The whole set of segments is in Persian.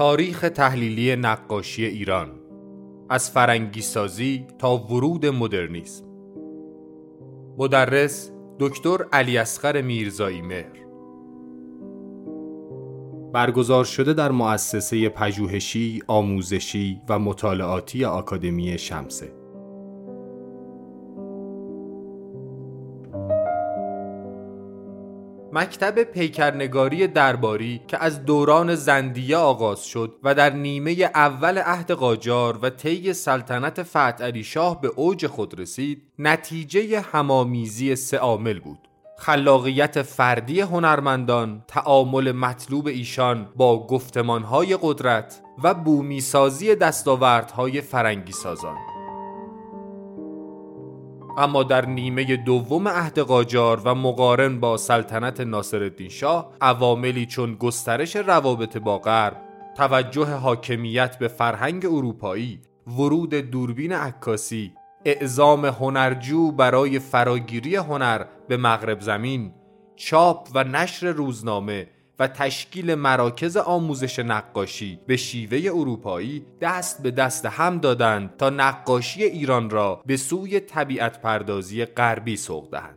تاریخ تحلیلی نقاشی ایران از فرنگی سازی تا ورود مدرنیسم. مدرس دکتر علی اصغر میرزایی مهر. برگزار شده در مؤسسه پژوهشی، آموزشی و مطالعاتی آکادمی شمسه. مکتب پیکرنگاری درباری که از دوران زندیه آغاز شد و در نیمه اول عهد قاجار و طی سلطنت فتح علی شاه به اوج خود رسید نتیجه همامیزی سه عامل بود. خلاقیت فردی هنرمندان، تعامل مطلوب ایشان با گفتمانهای قدرت و بومیسازی دستاوردهای فرنگی سازان اما در نیمه دوم عهد قاجار و مقارن با سلطنت ناصرالدین شاه عواملی چون گسترش روابط با غرب توجه حاکمیت به فرهنگ اروپایی ورود دوربین عکاسی اعزام هنرجو برای فراگیری هنر به مغرب زمین چاپ و نشر روزنامه و تشکیل مراکز آموزش نقاشی به شیوه اروپایی دست به دست هم دادند تا نقاشی ایران را به سوی طبیعت پردازی غربی سوق دهند.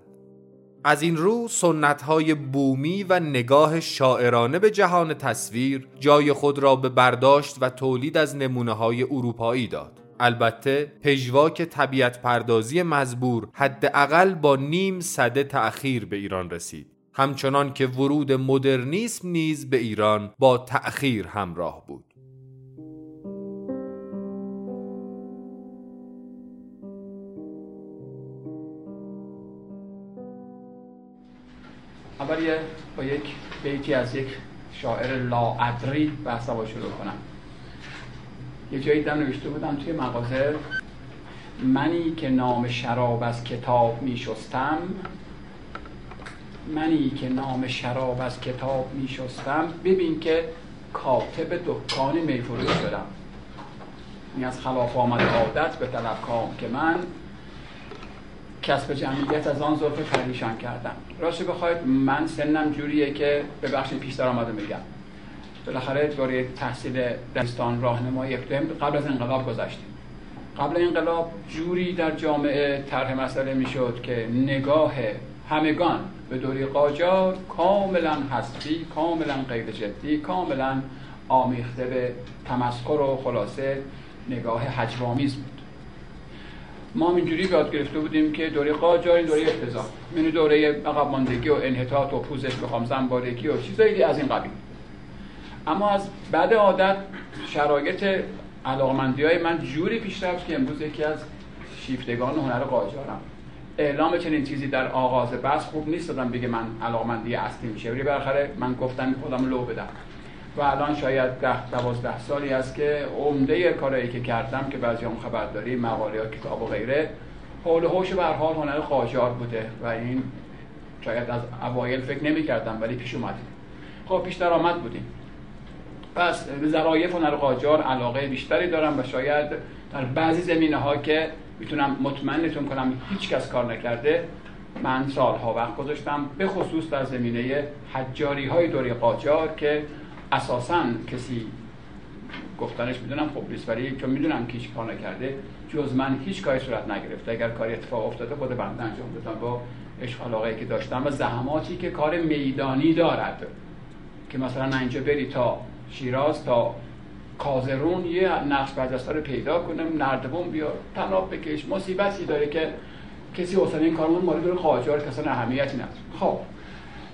از این رو سنت های بومی و نگاه شاعرانه به جهان تصویر جای خود را به برداشت و تولید از نمونه های اروپایی داد. البته پژواک طبیعت پردازی مزبور حداقل با نیم صده تأخیر به ایران رسید. همچنان که ورود مدرنیسم نیز به ایران با تأخیر همراه بود. اول با یک بیتی از یک شاعر لاعدری بحث با شروع کنم. یه جایی دم نوشته بودم توی مغازه منی که نام شراب از کتاب می شستم منی که نام شراب از کتاب می شستم ببین که کاتب دکان میفروش شدم. این از خلاف آمد عادت به طلب کام که من کسب جمعیت از آن ظرف پریشان کردم. راست بخواید من سنم جوریه که ببخشید پیش آمده میگم. بالاخره دوره تحصیل دستان راهنمایی اقدام قبل از انقلاب گذشتیم. قبل انقلاب جوری در جامعه طرح مسئله می‌شد که نگاه همگان به دوری قاجار کاملا حسبی کاملا غیر جدی کاملا آمیخته به تمسکر و خلاصه نگاه حجوامیز بود. ما اینجوری یاد گرفته بودیم که دوره قاجار این دوره افتضاح. یعنی دوره عقب ماندگی و انحطاط و پوزش بخوام زنبارگی و چیزایی از این قبیل. اما از بعد عادت شرایط علاقمندی های من جوری پیش رفت که امروز یکی از شیفتگان هنر قاجارم. اعلام چنین چیزی در آغاز بحث خوب نیست. دادم بگه من علاقمندی اصلی میشه. ولی بالاخره من گفتم خودم لو بدم. و الان شاید ده دوازده سالی است که عمده کارهایی که کردم که بعضی هم خبرداری مقاله ها کتاب و غیره حول هوش به حال هنر قاجار بوده و این شاید از اوایل فکر نمی کردم ولی پیش اومد. خب پیش درآمد بودیم. پس به ظرایف هنر قاجار علاقه بیشتری دارم و شاید در بعضی زمینه ها که می‌تونم مطمئنتون کنم هیچ کس کار نکرده. من سالها وقت گذاشتم به خصوص در زمینه حجاری های دوری قاجار که اساسا کسی گفتنش می‌دونم خب نیست ولی چون می‌دونم که هیچ کار نکرده جز من هیچ کاری صورت نگرفته. اگر کاری اتفاق افتاده خود بنده انجام دادم با علاقه که داشتم و زحماتی که کار میدانی دارد. که مثلا اینجا بری تا شیراز تا کازرون یه نقش بردستار رو پیدا کنم نردبون بیار تناب بکش مصیبتی داره که کسی حوصله این کارمون مورد رو قاجار کسان اهمیتی نداره. خب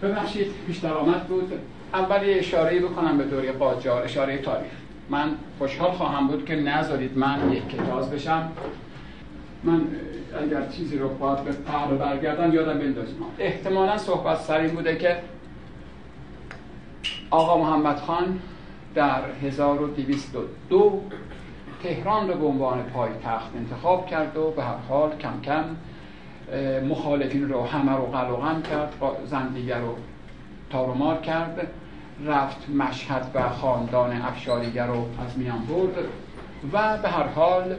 ببخشید بیشتر آمد بود. اول یه اشاره بکنم به دوره قاجار اشاره تاریخ. من خوشحال خواهم بود که نذارید من یک کتاز بشم. من اگر چیزی رو باید به قهر برگردن یادم بندازیم. احتمالا صحبت سر این بوده که آقا محمد خان در 1202 تهران رو به عنوان پایتخت انتخاب کرد و به هر حال کم کم مخالفین رو همه رو قلقم کرد زندیگر رو تارومار کرد رفت مشهد و خاندان افشاریگر رو از میان برد و به هر حال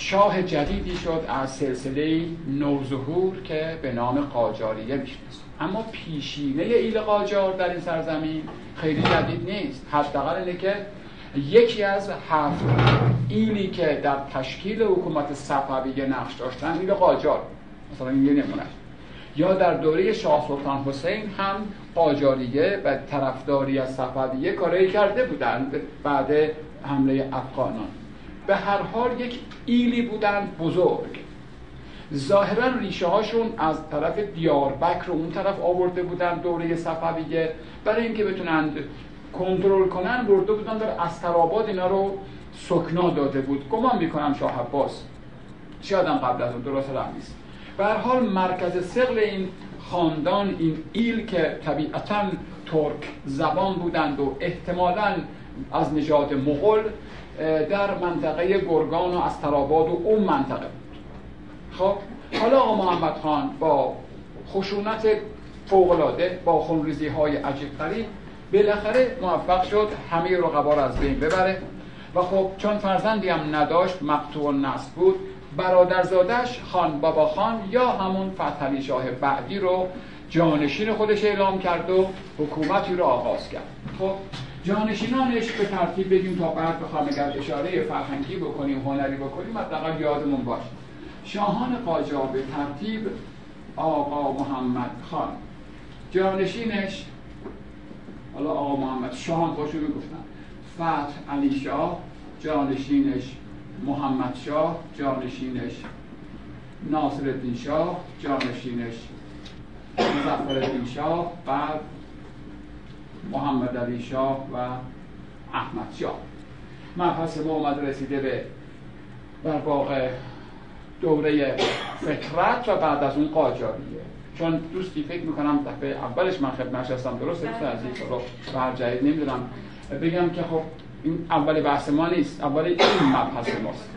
شاه جدیدی شد از سلسله نوظهور که به نام قاجاریه می‌شناسیم. اما پیشینه ایل قاجار در این سرزمین خیلی جدید نیست. حداقل اینه که یکی از هفت ایلی که در تشکیل حکومت صفویه نقش داشتن ایل قاجار. مثلا این یه نمونه یا در دوره شاه سلطان حسین هم قاجاریه و طرفداری از صفویه کارایی کرده بودند بعد حمله افغانان. به هر حال یک ایلی بودند بزرگ. ظاهرا ریشه هاشون از طرف دیاربکر رو اون طرف آورده بودن دوره صفویه. برای اینکه بتونند کنترل کنن برده بودن در استراباد اینا رو سکنا داده بود. گمان می‌کنم شاه عباس شاید قبل از اون درست نیست. به هر حال مرکز سقل این خاندان این ایل که طبیعتا ترک زبان بودند و احتمالا از نژاد مغول در منطقه گرگان و استراباد و اون منطقه بود. خب حالا آقا محمد خان با خشونت فوقلاده با خونریزی های عجیب غریب بالاخره موفق شد همه رقبا رو از بین ببره. و خب چون فرزندی هم نداشت مقتوع نسل بود برادرزادش خان بابا خان یا همون فتحعلی شاه بعدی رو جانشین خودش اعلام کرد و حکومتی رو آغاز کرد. خب جانشینانش به ترتیب بگیم تا بعد بخوام اگر اشاره فرهنگی بکنیم هنری بکنیم حداقل یادمون باشه. شاهان قاجار به ترتیب آقا محمد خان. جانشینش حالا آقا محمد شاه هم خوشو می‌گفتن. فتح علی شاه جانشینش محمد شاه جانشینش ناصر الدین شاه جانشینش مظفر شاه بعد محمد علی شاه و احمد شاه. مبحث ما اومد رسیده به در واقع دوره فطرت و بعد از اون قاجاریه. چون دوستی فکر می‌کنم دفعه اولش من خدمتش هستم درست از این رو برجایید نمی‌دونم. بگم که خب این اول بحث ما نیست اول این مبحث ماست.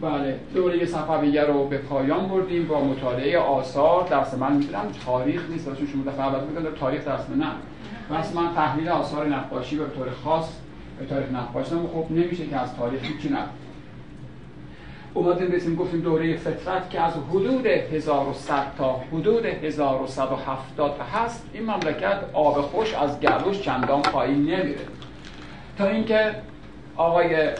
بله دوره صفویه رو به پایان بردیم با مطالعه آثار. درس من می‌دونم تاریخ نیست چون شما دفعه اول بودن تاریخ درس نه. بس من تحلیل آثار نقاشی به طور خاص به تاریخ نقاشی خب نمیشه که از تاریخ هیچی نه اومدیم رسیم گفتیم دوره فطرت که از حدود 1100 تا حدود 1170 هست. این مملکت آب خوش از گلوش چندان پایین نمیره. تا اینکه آقای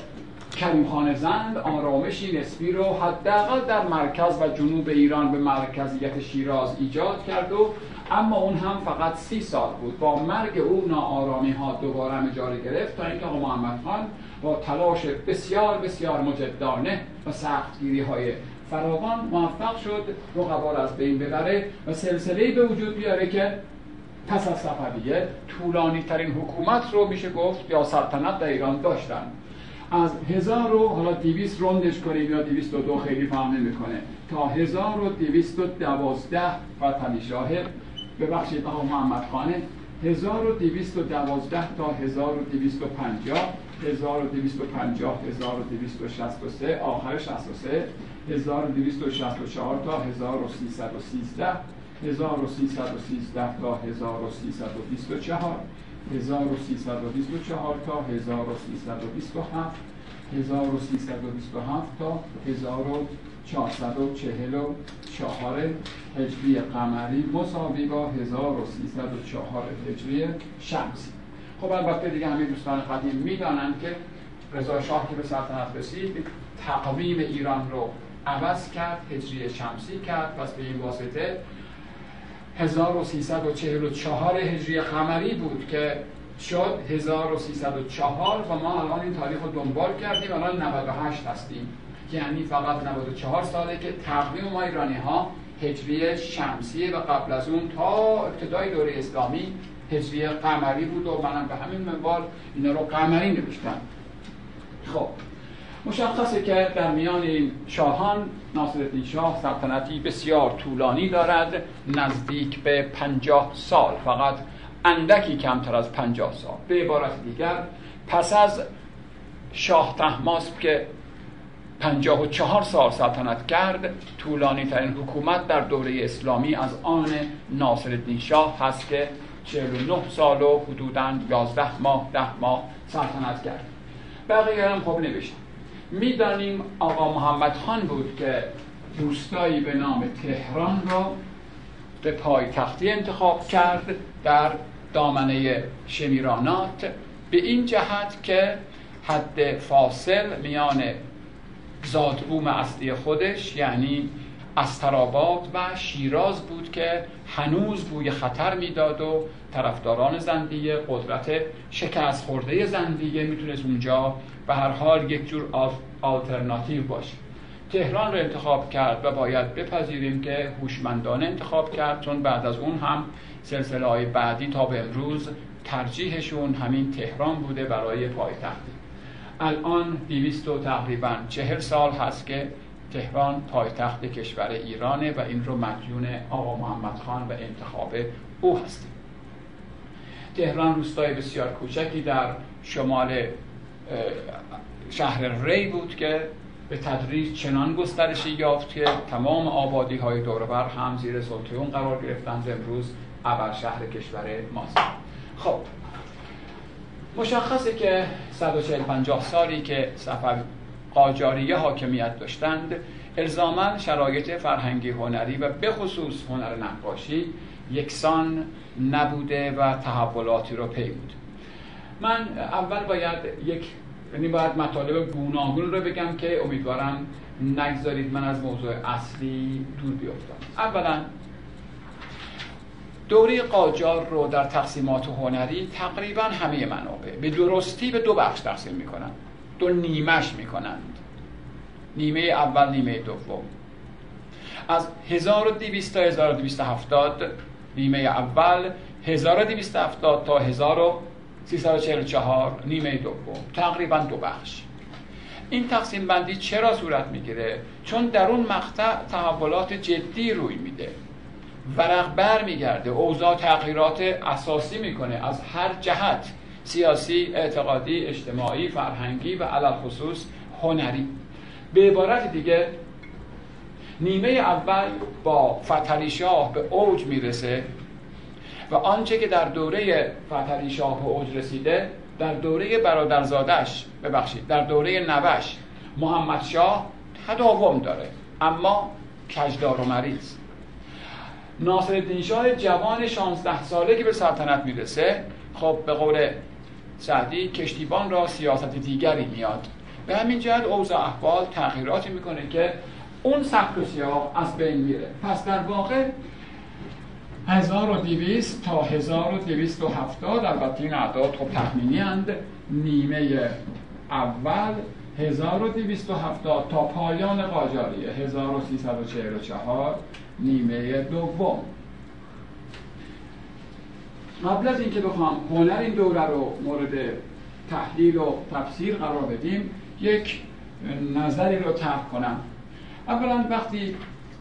کریم خان زند آرامشی نسبی رو حداقل در مرکز و جنوب ایران به مرکزیت شیراز ایجاد کرد و اما اون هم فقط سی سال بود. با مرگ او ناآرامی ها دوباره مجال گرفت تا اینکه محمد خان با تلاش بسیار بسیار مجدانه و سختگیری های فراوان موفق شد رقبا از بین ببره و سلسله به وجود بیاره که پس از صفویه طولانی ترین حکومت رو میشه گفت یا سلطنت در ایران داشتن. از هزار و حالا دیویست روندش کنیم یا دیویست و دو خیلی فهم نمی‌کنه. تا هزار و دیویست و دوازده فتحعلی ببخشید آقا محمد خانه 1212 تا 1250 1250 1263 آخر 63 1264 تا 1313 1313 تا 1324 1324 تا 1327 1327 تا 1444 هجری قمری مساوی با 1304 هجری شمسی. خب البته دیگه همه دوستان قدیم می‌دانند که رضا شاه که به سلطنت رسید تقویم ایران رو عوض کرد هجری شمسی کرد. پس به این واسطه 1344 هجری قمری بود که شد 1304 و ما الان این تاریخ رو دنبال کردیم. الان 98 هستیم. یعنی فقط 94 ساله که تقویم ما ایرانی ها هجری شمسیه و قبل از اون تا ابتدای دوره اسلامی هجری قمری بود و منم به همین منوال اینا رو قمری نوشتم. خب مشخصه که در میان این شاهان ناصرالدین شاه سلطنتی بسیار طولانی دارد نزدیک به پنجاه سال فقط اندکی کمتر از پنجاه سال. به عبارت دیگر پس از شاه تحماسب که پنجاه و چهار سال سلطنت کرد طولانی ترین حکومت در دوره اسلامی از آن ناصرالدین شاه هست که 49 سال و حدوداً 11 ماه ده ماه سلطنت کرد. بقیه هم خب نوشتم می‌دانیم آقا محمد خان بود که روستایی به نام تهران را به پایتختی انتخاب کرد در دامنه شمیرانات به این جهت که حد فاصل میان زادبوم اصلی خودش یعنی استراباد و شیراز بود که هنوز بوی خطر می‌داد و طرفداران زندیه قدرت شکست خورده زندیه می‌تونست اونجا به هر حال یک جور آلترناتیو باشه. تهران رو انتخاب کرد و باید بپذیریم که هوشمندانه انتخاب کرد چون بعد از اون هم سلسله های بعدی تا به امروز ترجیحشون همین تهران بوده برای پایتختی الان دیویست و تقریبا چهل سال هست که تهران پایتخت کشور ایرانه و این رو مدیون آقا محمد خان و انتخاب او هستیم. تهران روستای بسیار کوچکی در شمال شهر ری بود که به تدریج چنان گسترشی یافت که تمام آبادی های دوربر هم زیر سلطه اون قرار گرفتند امروز اول شهر کشور ماست. خب مشخصه که 140 50 سالی که سفر قاجاریه حاکمیت داشتند الزاما شرایط فرهنگی هنری و به خصوص هنر نقاشی یکسان نبوده و تحولاتی رو پی بود. من اول باید یک یعنی باید مطالب گوناگون رو بگم که امیدوارم نگذارید من از موضوع اصلی دور بیفتم. اولا دوره قاجار رو در تقسیمات هنری تقریبا همه منابع به درستی به دو بخش تقسیم می‌کنن. دو نیمش می‌کنند. نیمه اول نیمه دوم. از 1200 تا 1270 نیمه اول 1270 تا 1344 نیمه دوم. تقریبا دو بخش. این تقسیم بندی چرا صورت می‌گیره؟ چون در اون مقطع تحولات جدی روی میده. ورق بر میگرده. اوضاع تغییرات اساسی می‌کنه از هر جهت. سیاسی، اعتقادی، اجتماعی، فرهنگی و علل خصوص هنری. به عبارت دیگه نیمه اول با فتحعلی شاه به اوج می‌رسه و آنچه که در دوره فتحعلی شاه به اوج رسیده در دوره برادرزادش ببخشید در دوره نوش محمد شاه تداوم داره. اما کجدار و مریض. ناصر شاه جوان 16 ساله که به سلطنت می‌رسه خب به قول سعدی کشتیبان را سیاست دیگری میاد. به همین جهت اوضاع احوال تغییراتی می‌کنه که اون سخت و سیاه از بین میره. پس در واقع 1200 تا 1270 البته این اعداد خب تخمینی اند نیمه اول 1270 تا پایان قاجاریه 1344 نیمه دوم. قبل از اینکه بخوام هنر این دوره رو مورد تحلیل و تفسیر قرار بدیم یک نظری رو طرح کنم. اولا وقتی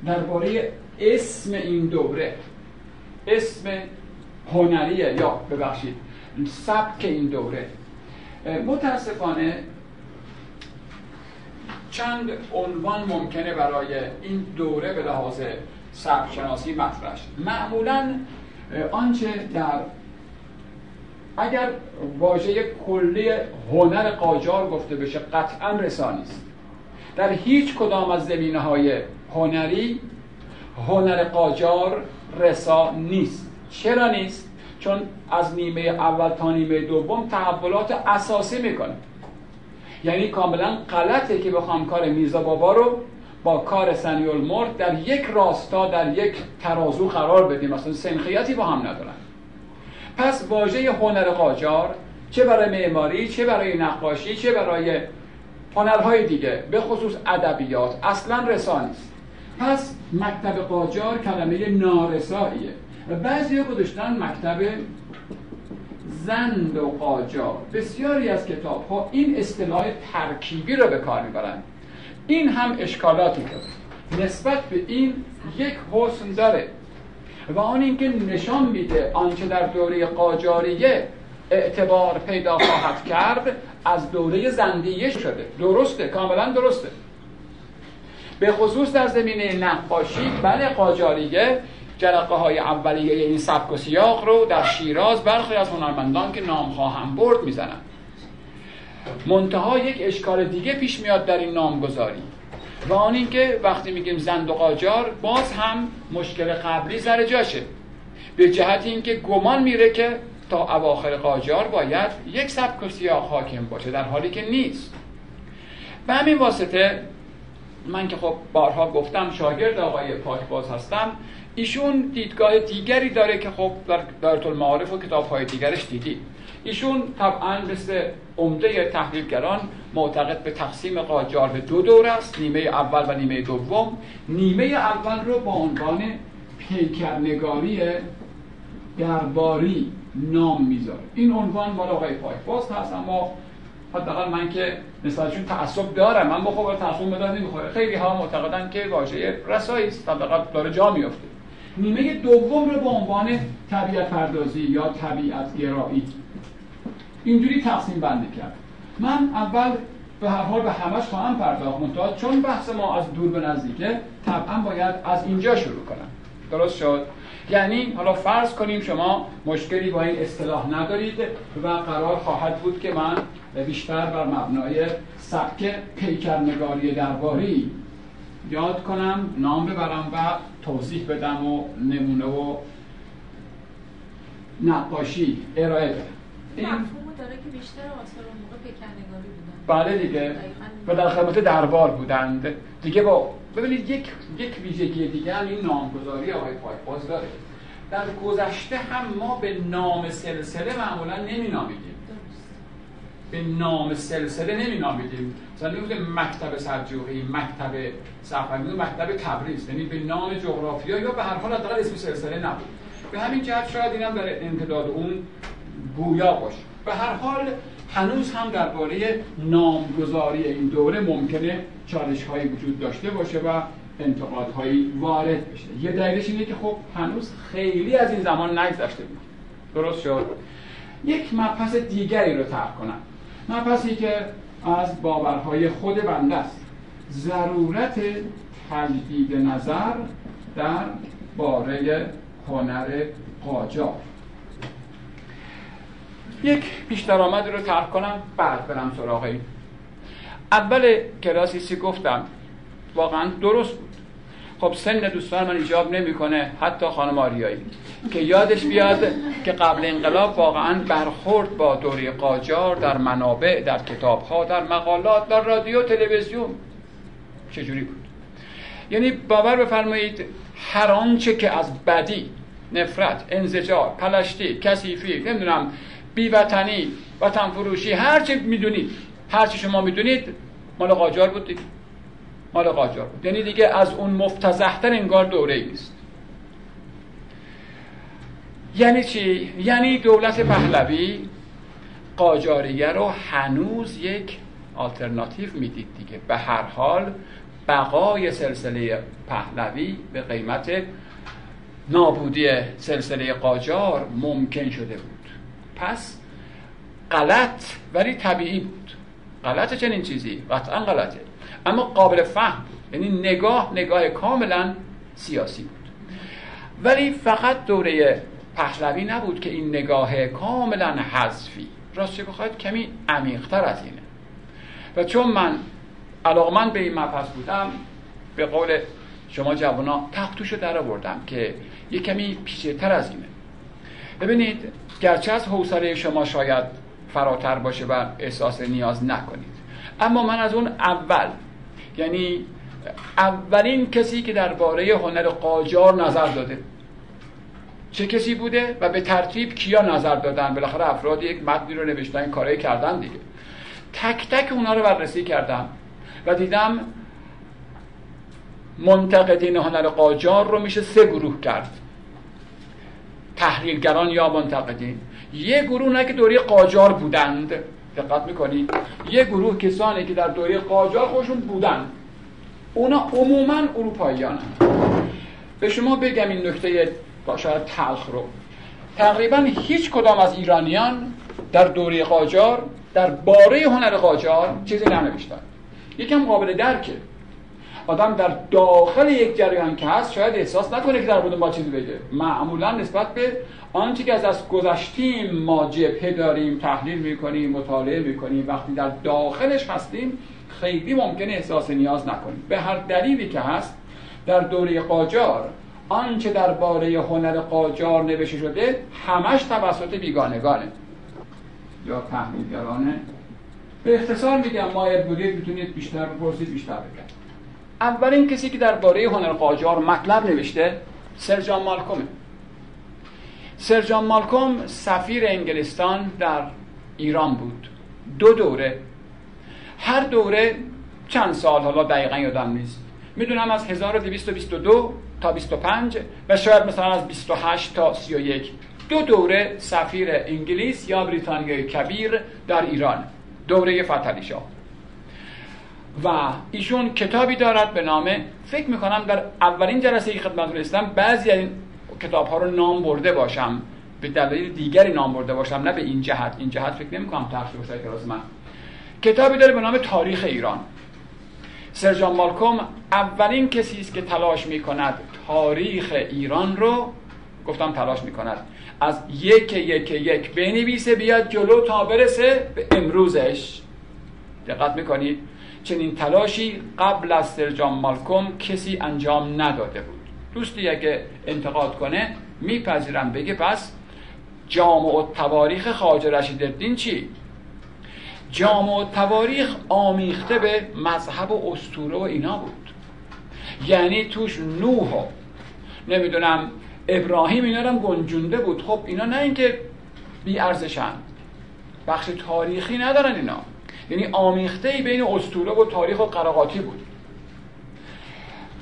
درباره اسم این دوره اسم هنریه یا ببخشید سبک این دوره. متاسفانه چند عنوان ممکنه برای این دوره به لحاظ سبک شناسی مطرح معمولا آنچه در اگر واژه کلی هنر قاجار گفته بشه قطعا رسانی است. در هیچ کدام از زمینه های هنری هنر قاجار رسا نیست. چرا نیست؟ چون از نیمه اول تا نیمه دوم تحولات اساسی می‌کنه. یعنی کاملا غلطه که بخوام کار میرزا بابا رو با کار سنیول مرد در یک راستا در یک ترازو قرار بدیم. مثلا سنخیتی با هم ندارن. پس واژه هنر قاجار چه برای معماری چه برای نقاشی چه برای هنرهای دیگه به خصوص ادبیات اصلا رسانی است پس مکتب قاجار کلمه نارساییه. و بعضی گذاشتن مکتب زند و قاجار. بسیاری از کتاب ها این اصطلاح ترکیبی رو به کار می‌برند این هم اشکالاتی داره نسبت به این یک حسن داره و آن اینکه نشان میده آنچه در دوره قاجاریه اعتبار پیدا خواهد کرد از دوره زندیه شده. درسته کاملا درسته. به خصوص در زمینه نقاشی بله قاجاریه. جرقه های اولیه این سبک و سیاق رو در شیراز برخی از هنرمندان که نام خواهم برد می‌زنن. منتها یک اشکال دیگه پیش میاد در این نامگذاری. و آن اینکه وقتی میگیم زند و قاجار باز هم مشکل قبلی سر جاشه. به جهت اینکه گمان میره که تا اواخر قاجار باید یک سبک و سیاق حاکم باشه در حالی که نیست. به همین واسطه من که خب بارها گفتم شاگرد آقای پاکباز هستم ایشون دیدگاه دیگری داره که خب در دارت المعارف و کتاب های دیگرش دیدی. ایشون طبعا مثل عمده تحلیلگران معتقد به تقسیم قاجار به دو دور است نیمه اول و نیمه دوم. نیمه اول رو با عنوان پیکرنگاری درباری نام می‌ذاره. این عنوان مال آقای پاکباز هست اما حداقل من که نسبتشون تعصب دارم. من بخوام تعصب بدن نمی‌خوره. خیلی ها معتقدن که واژه رسایی است. حداقل داره جا میفته نیمه دوم رو به عنوان طبیعت پردازی یا طبیعت گرایی اینجوری تقسیم بندی کرد. من اول به هر حال به همش خواهم پرداخت. منتها چون بحث ما از دور به نزدیکه طبعا باید از اینجا شروع کنم. درست شد؟ یعنی حالا فرض کنیم شما مشکلی با این اصطلاح ندارید و قرار خواهد بود که من بیشتر بر مبنای سبک پیکرنگاری درباری یاد کنم نام ببرم و توضیح بدم و نمونه و نقاشی ارائه بدم. داره که بیشتر آثار موقع پیکرنگاری بودن. بله دیگه. و در خدمت دربار بودند دیگه با ببینید یک یک ویژگی دیگه هم این نامگذاری آقای پاکباز داره. در گذشته هم ما به نام سلسله معمولا نمی نامیدیم به نام سلسله نمی نامیدیم مثلا نمیگه مکتب سرجوقی مکتب صفوی مکتب تبریز. یعنی به نام جغرافیا یا به هر حال حداقل اسم سلسله نبود. به همین جهت شاید اینم در امتداد اون گویا باشه. به هر حال هنوز هم درباره نامگذاری این دوره ممکنه چالش هایی وجود داشته باشه و انتقادهایی وارد بشه. یه دلیلش اینه که خب هنوز خیلی از این زمان نگذشته بود. درست شد؟ یک مبحث دیگری رو طرح کنم. مبحثی که از باورهای خود بنده است. ضرورت تجدید نظر در باره هنر قاجار. یک پیش رو طرح کنم بعد برم سراغ این. اول کلاسی گفتم واقعا درست بود. خب سن دوستان من ایجاب نمی‌کنه حتی خانم آریایی. که یادش بیاد که قبل انقلاب واقعا برخورد با دوره قاجار در منابع در کتاب ها در مقالات در رادیو تلویزیون. چجوری بود؟ یعنی باور بفرمایید هر آنچه که از بدی نفرت انزجار پلشتی کثیفی نمی‌دونم بیوطنی وطن فروشی هر چی می‌دونید هر چی شما می‌دونید مال قاجار بود دیگه. مال قاجار بود. یعنی دیگه از اون مفتزهتر انگار دوره نیست. یعنی چی؟ یعنی دولت پهلوی قاجاریه رو هنوز یک آلترناتیو می‌دید دیگه. به هر حال بقای سلسله پهلوی به قیمت نابودی سلسله قاجار ممکن شده بود. پس غلط ولی طبیعی بود. غلط چنین چیزی؟ قطعا غلطه. اما قابل فهم یعنی نگاه نگاه کاملا سیاسی بود. ولی فقط دوره پهلوی نبود که این نگاه کاملا حذفی. راستی بخواید؟ کمی عمیقتر از اینه. و چون من علاقمند به این مبحث بودم به قول شما جوانا تختوشو در آوردم که یه کمی پیچیده‌تر از اینه. ببینید گرچه از حوصله شما شاید فراتر باشه و احساس نیاز نکنید. اما من از اون اول یعنی اولین کسی که درباره هنر قاجار نظر داده. چه کسی بوده و به ترتیب کیا نظر دادن؟ بالاخره افراد یک متنی رو نوشتن کارهای کردن دیگه. تک تک اونا رو بررسی کردم و دیدم منتقدین هنر قاجار رو میشه سه گروه کرد. تحلیلگران یا منتقدین یه گروه نه که دوره قاجار بودند. دقت می‌کنید یه گروه کسانی که در دوره قاجار خودشون بودن. اونا عموما اروپاییان. به شما بگم این نکته شاید تلخ رو. تقریبا هیچ کدام از ایرانیان در دوره قاجار در باره هنر قاجار چیزی ننوشتن یکم قابل درکه. آدم در داخل یک جریان که هست شاید احساس نکنه که در مورد ما چیزی بگه. معمولا نسبت به آنچه که از از گذشتیم ما جبهه داریم تحلیل می‌کنیم مطالعه می‌کنیم وقتی در داخلش هستیم خیلی ممکنه احساس نیاز نکنیم. به هر دلیلی که هست در دوره قاجار آنچه درباره هنر قاجار نوشته شده همش توسط بیگانگانه. یا تحلیلگرانه به اختصار میگم ما بودید می‌تونید بیشتر بپرسید بیشتر بگم. اولین کسی که درباره هنر قاجار مطلب نوشته سرجان مالکومه. سرجان مالکوم سفیر انگلستان در ایران بود. دو دوره. هر دوره چند سال حالا دقیقا یادم نیست. می‌دونم از 1222 تا 25 و شاید مثلا از 28 تا 31 دو دوره سفیر انگلیس یا بریتانیای کبیر در ایران. دوره فتلی شاه. و ایشون کتابی دارد به نام فکر می‌کنم در اولین جلسه ای خدمت رسیدم بعضی از این کتاب ها رو نام برده باشم. به دلایل دیگری نام برده باشم نه به این جهت. این جهت فکر نمی کنم تخصیص باشه کلاس من. کتابی داره به نام تاریخ ایران. سرجان مالکوم اولین کسی است که تلاش می کند تاریخ ایران رو گفتم تلاش می کند از یک یک یک بنویسه بیاد جلو تا برسه به امروزش. دقت می‌کنید؟ چنین تلاشی قبل از سرجان مالکوم کسی انجام نداده بود. دوستی اگه انتقاد کنه میپذیرم. بگه پس جامع تواریخ خواجه رشید الدین چی؟ جامع تواریخ آمیخته به مذهب و اسطوره و اینا بود. یعنی توش نوح و نمی‌دونم ابراهیم اینا هم گنجونده بود. خب اینا نه اینکه بی ارزشن بخش تاریخی ندارن اینا. یعنی آمیخته بین اسطوره و تاریخ و قراقاتی بود.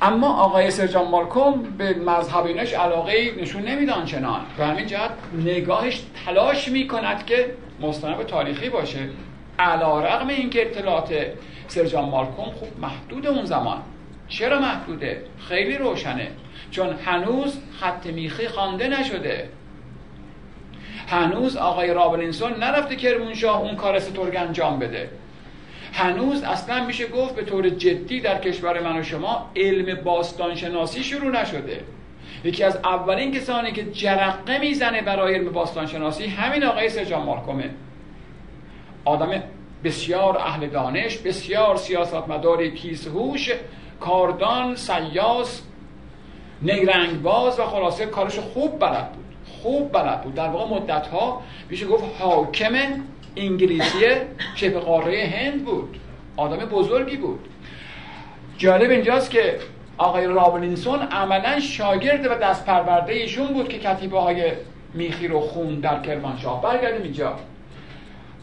اما آقای سرجان مالکوم به مذهب اینش علاقه نشون نمیدان چنان. و همین جهت نگاهش تلاش می‌کند که مستند تاریخی باشه. علا رقم این که اطلاعات سرجان مالکوم خوب محدود اون زمان. چرا محدوده؟ خیلی روشنه. چون هنوز خط میخی خوانده نشده. هنوز آقای رابلینسون نرفته کرمانشاه اون کار سترگ انجام بده. هنوز اصلا میشه گفت به طور جدی در کشور من و شما علم باستانشناسی شروع نشده. یکی از اولین کسانی که جرقه می‌زنه برای علم باستانشناسی همین آقای سرجان مارکومه. آدم بسیار اهل دانش بسیار سیاستمدار کیسهوش کاردان سیاس نیرنگ باز و خلاصه کارش خوب بلد بود. خوب بلد بود. در واقع مدت ها میشه گفت حاکم انگلیسی شبه قاره هند بود. آدم بزرگی بود. جالب اینجاست که آقای راولینسون عملا شاگرد و دست پرورده ایشون بود که کتیبه های میخی رو خوند در کرمانشاه. برگردیم اینجا.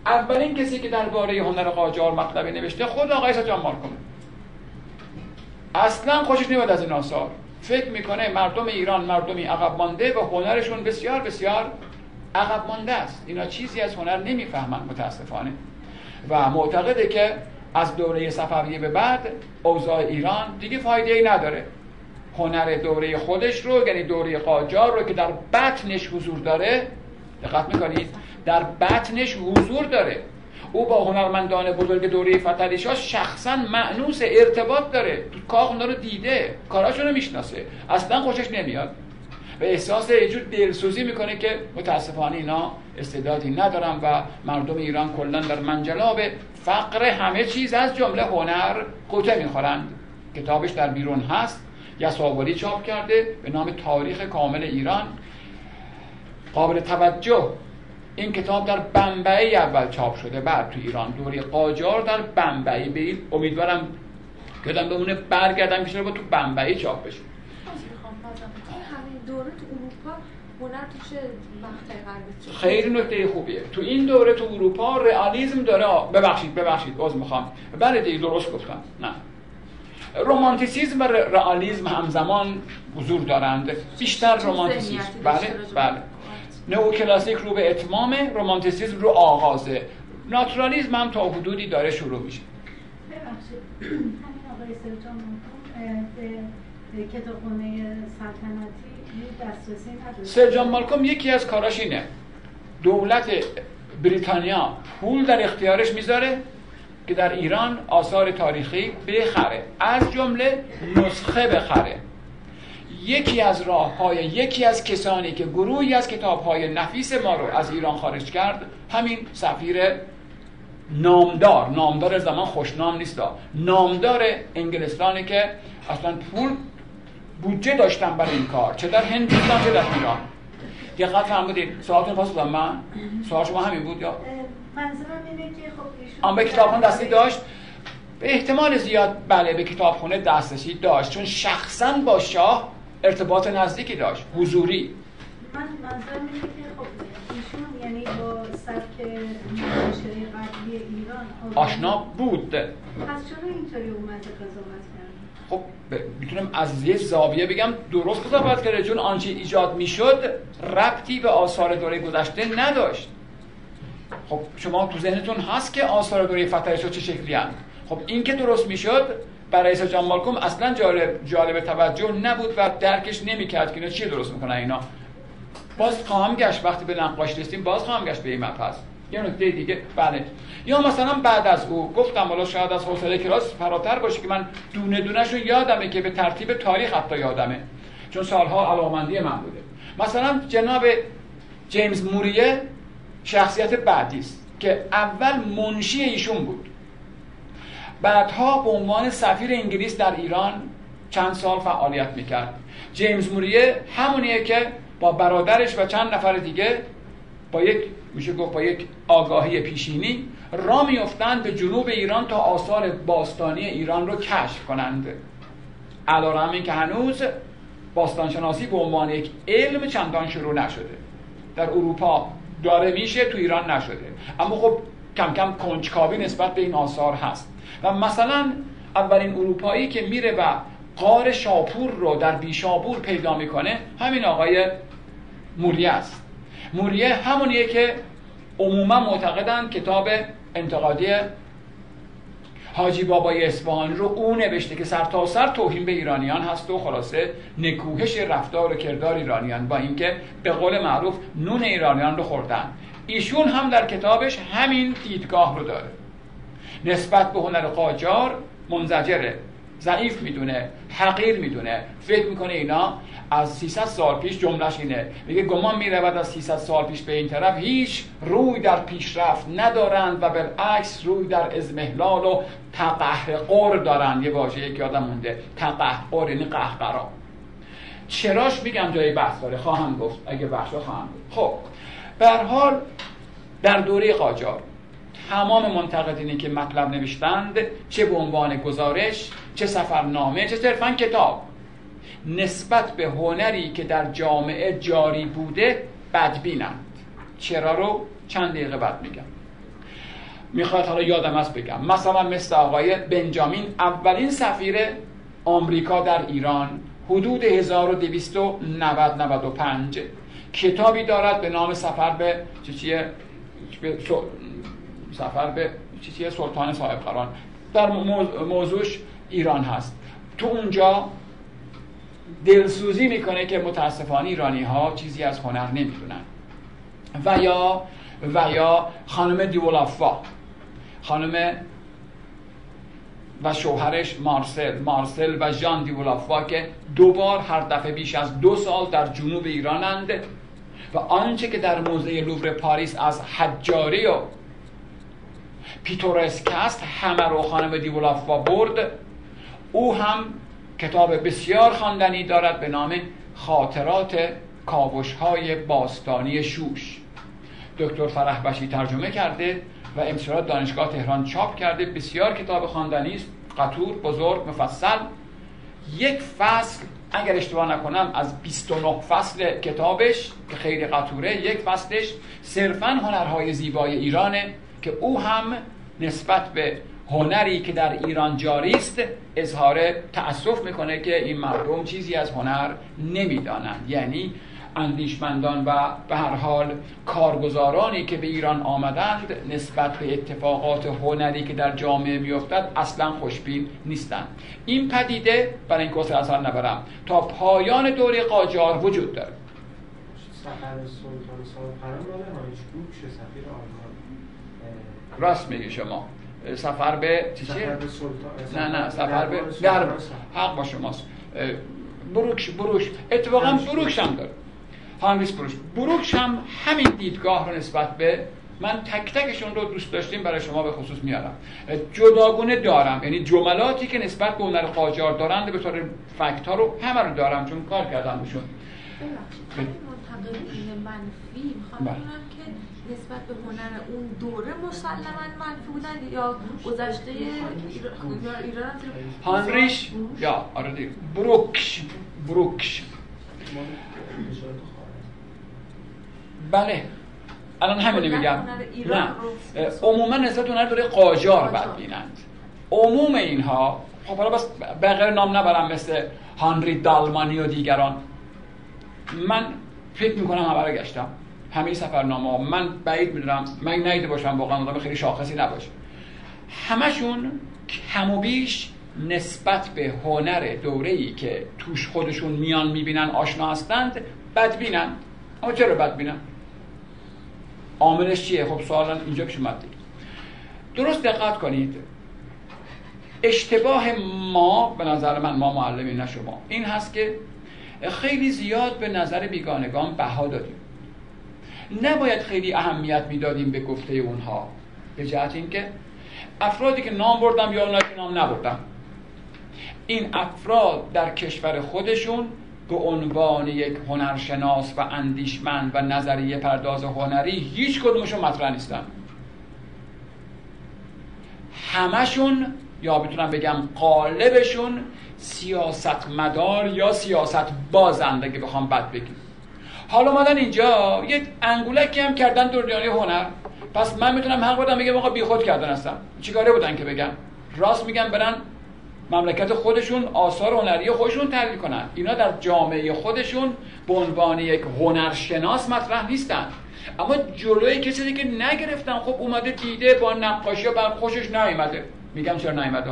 اولین کسی که درباره هنر قاجار مطلبی نوشته خود آقای سر جان ملکمه اصلا خوشش نمیاد از این آثار. فکر می‌کنه مردم ایران مردمی عقب مانده و هنرشون بسیار بسیار عقب مانده است. اینا چیزی از هنر نمی‌فهمند متاسفانه. و معتقده که از دوره صفویه به بعد اوضاع ایران دیگه فایده ای نداره. هنر دوره خودش رو یعنی دوره قاجار رو که در بطنش حضور داره دقت می‌کنید در بطنش حضور داره. او با هنرمندان بزرگ دوره فتلیشا شخصا معنوس ارتباط داره. تو کاخ رو دیده. کاراشون رو می‌شناسه. اصلا خوشش نمیاد. و احساس یه جور دلسوزی می‌کنه که متاسفانه اینا استعدادی ندارن و مردم ایران کلا در منجلاب فقر همه چیز از جمله هنر قوطه می‌خورند. کتابش در بیرون هست. یساوری چاپ کرده. به نام تاریخ کامل ایران. قابل توجه. این کتاب در بمبئی اول چاپ شده بعد تو ایران. دوری قاجار در بمبئی. به امیدوارم که بمونه برگردم که با تو بمبئی چاپ بشه. دوره تو اروپا خیلی نکته خوبیه. تو این دوره تو اروپا رئالیسم داره ببخشید ببخشید باز می‌خوام. بله دیگه درست گفتم. نه. رومانتیسیزم و رئالیسم همزمان حضور دارند. بیشتر رومانتیسیزم. بله بله. نو کلاسیک رو به اتمام رومانتیسیزم رو آغازه ناتورالیزم هم تا حدودی داره شروع میشه. ببخشید. همین آقای سرجان به کتابخونه سلطنتی سرجان مالکوم یکی از کاراش اینه. دولت بریتانیا پول در اختیارش می‌ذاره که در ایران آثار تاریخی بخره. از جمله نسخه بخره. یکی از راه های یکی از کسانی که گروهی از کتاب های نفیس ما رو از ایران خارج کرد همین سفیر نامدار. نامدار زمان خوشنام نیست نامدار انگلستانی که اصلا پول بودجه داشتن برای این کار. چه در هندوستان چه در ایران. دقت فرمودید. سوالتون پاس دادم. من؟ سوال شما همین بود یا؟ منظورم اینه که خب آن به کتابخونه دستی داشت؟ به احتمال زیاد بله به کتابخونه دسترسی داشت. چون شخصا با شاه ارتباط نزدیکی داشت حضوری. من منظورم اینه که خب ایشون یعنی با سبک معاشره قبلی ایران آشنا بود. پس چرا اینطوری اومده قضاوت کرد؟ خب می‌تونم از یه زاویه بگم. درست قضاوت کرده چون آنچه ایجاد می‌شد ربطی به آثار دوره گذشته نداشت. خب شما تو ذهنتون هست که آثار دوره فتح چه شکلی هست خب این که درست می‌شد برای جان مالکوم اصلا جالب, جالب توجه نبود و درکش نمی‌کرد که اینا چی درست می‌کنن اینا. باز خواهم گشت وقتی به نقاش رسیدیم باز خواهم گشت به این مبحث. یه نکته دیگه بله. یا مثلا بعد از او گفتم حالا شاید از حوصله کلاس فراتر باشه که من دونه دونهشون یادمه که به ترتیب تاریخ حتی یادمه. چون سالها علاقمندی من بوده. مثلا جناب جیمز موریه شخصیت بعدی است که اول منشی ایشون بود. بعدها به عنوان سفیر انگلیس در ایران چند سال فعالیت می‌کرد. جیمز موریه همونیه که با برادرش و چند نفر دیگه با یک میشه گفت با یک آگاهی پیشینی را میفتند به جنوب ایران تا آثار باستانی ایران رو کشف کنند. علا این که هنوز باستانشناسی به عنوان یک علم چندان شروع نشده. در اروپا داره میشه تو ایران نشده. اما خب کم کم کنجکاوی نسبت به این آثار هست. و مثلا اولین اروپایی که میره و قار شاپور رو در بیشابور پیدا می‌کنه همین آقای موریه است. موریه همونیه که عموما معتقدن کتاب انتقادی حاجی بابای اصفهانی رو او نوشته که سرتاسر سر توهین به ایرانیان هست و خلاصه نکوهش رفتار و کردار ایرانیان با اینکه به قول معروف نون ایرانیان رو خوردن. ایشون هم در کتابش همین دیدگاه رو داره. نسبت به هنر قاجار منزجره. ضعیف می‌دونه حقیر می‌دونه. فکر می‌کنه اینا از 300 سال پیش جملهش اینه. میگه گمان می‌رود از 300 سال پیش به این طرف هیچ روی در پیشرفت ندارند و بالعکس روی در ازمهلال و تقهقر دارند. یه واژه که آدم مونده. تقهقر یعنی قهقرا. چراش میگم جای بحث داره. خواهم گفت. اگه بحثا خواهم گفت. خب به حال در دوره قاجار تمام منتقدینی که مطلب نوشتند چه به عنوان گزارش چه سفرنامه چه صرفا کتاب. نسبت به هنری که در جامعه جاری بوده بدبینند. چرا رو چند دقیقه بعد میگم. می‌خواد حالا یادم هست بگم. مثلا مثل آقای بنجامین اولین سفیر آمریکا در ایران حدود 1290 95 کتابی دارد به نام سفر به چیه؟ سفر به چیزی سلطان صاحب قران در موضوعش ایران هست. تو اونجا دلسوزی می‌کنه که متاسفانه ایرانی ها چیزی از هنر نمی‌دونن. و یا و یا خانم دیولافا خانم و شوهرش مارسل مارسل و ژان دیولافا که دوبار هر دفعه بیش از دو سال در جنوب ایرانند. و آنچه که در موزه لوور پاریس از حجاری و پیتورسک است همه رو خانم دیولافا برد. او هم کتاب بسیار خواندنی دارد به نام خاطرات کاوش های باستانی شوش. دکتر فرح بشی ترجمه کرده و امسال دانشگاه تهران چاپ کرده. بسیار کتاب خواندنی است قطور بزرگ مفصل. یک فصل اگر اشتباه نکنم از 29 فصل کتابش که خیلی قطوره یک فصلش صرفا هنرهای زیبای ایرانه. که او هم نسبت به هنری که در ایران جاری است اظهار تأسف می‌کنه که این مردم چیزی از هنر نمی‌دانند. یعنی اندیشمندان و به هر حال کارگزارانی که به ایران آمدند نسبت به اتفاقات هنری که در جامعه میافتد اصلا خوشبین نیستند. این پدیده برای این کسر اثر نبرم تا پایان دوره قاجار وجود داره راست میگی شما. سفر به چی چیه؟ سفر به سلطان. نه نه سفر به در. حق با شماست. بروکش بروش اتفاقا بروکش. هم داره هانریس بروش بروکش. هم همین دیدگاه رو نسبت به من تک تکشون رو دوست داشتیم برای شما به خصوص میارم. جداگونه دارم. یعنی جملاتی که نسبت به هنر قاجار دارند به طور فکت ها رو همه رو دارم چون کار کردم بهشون. منفی. می‌خوام بله. که نسبت به هنر اون دوره مسلما منفی بودن یا گذشته ایران هانریش یا آره بروکش. بروکش. بله. الان همینو کلا میگم. نه. عموما نسبت هنر دوره قاجار. بد بینند عموم اینها خب حالا بس بقیه نام نبرم مثل هانری دالمانی و دیگران. من فکر می‌کنم همه گشتم. همه سفرنامه ها من بعید می‌دونم من نیده باشم واقعا آدم خیلی شاخصی نباشه. همشون کم و بیش نسبت به هنر دوره ای که توش خودشون میان می‌بینن آشنا هستند بدبینن. اما چرا بدبینن؟ عاملش چیه؟ خب سوالا اینجا پیش اومد. درست دقت کنید. اشتباه ما به نظر من ما معلمی نه شما. این هست که خیلی زیاد به نظر بیگانگان بها دادیم. نباید خیلی اهمیت می‌دادیم به گفته اونها. به جهت اینکه افرادی که نام بردم یا اونایی که نام نبردم. این افراد در کشور خودشون به عنوان یک هنرشناس و اندیشمند و نظریه پرداز هنری هیچ کدومشون مطرح نیستن. همشون یا بتونم بگم قالبشون سیاست مدار یا سیاست بازند اگه بخوام بد بگیم. حالا اومدن اینجا یه انگولکی هم کردن دنیای هنر. پس من می‌تونم حق بدم بگم آقا بیخود کردن هستم چیکاره بودن که بگم راست میگم برن مملکت خودشون آثار هنری خودشون تحلیل کنن. اینا در جامعه خودشون به عنوان یک هنرشناس مطرح نیستن. اما جلوی کسی که نگرفتن. خب اومده دیده با نقاشی و خوشش نیومده. میگم چرا نیومده؟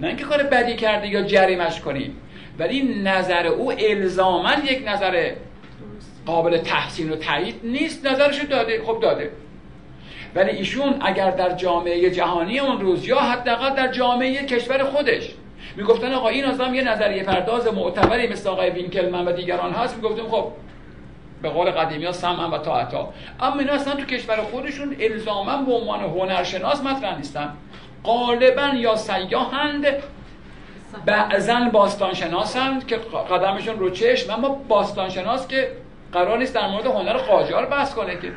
نه اینکه کار بدی کرده یا جریمش کنیم ولی نظر او الزاما یک نظر قابل تحسین و تایید نیست نظرشو داده. خب داده. ولی ایشون اگر در جامعه جهانی اون روز یا حداقل در جامعه کشور خودش می‌گفتن آقا این آدم یه نظریه پرداز معتبری مثل آقای وینکلمن و دیگران هست می‌گفتیم خب به قول قدیمی ها سمعا و طاعتا. اما اینا اصلا تو کشور خودشون الزاما به عنوان هنرشناس مطرح نیستن. غالبا یا سیاهند بعضا باستانشناسند که قدمشون رو چشم اما باستانشناس که قرار نیست در مورد هنر قاجار بحث کنه که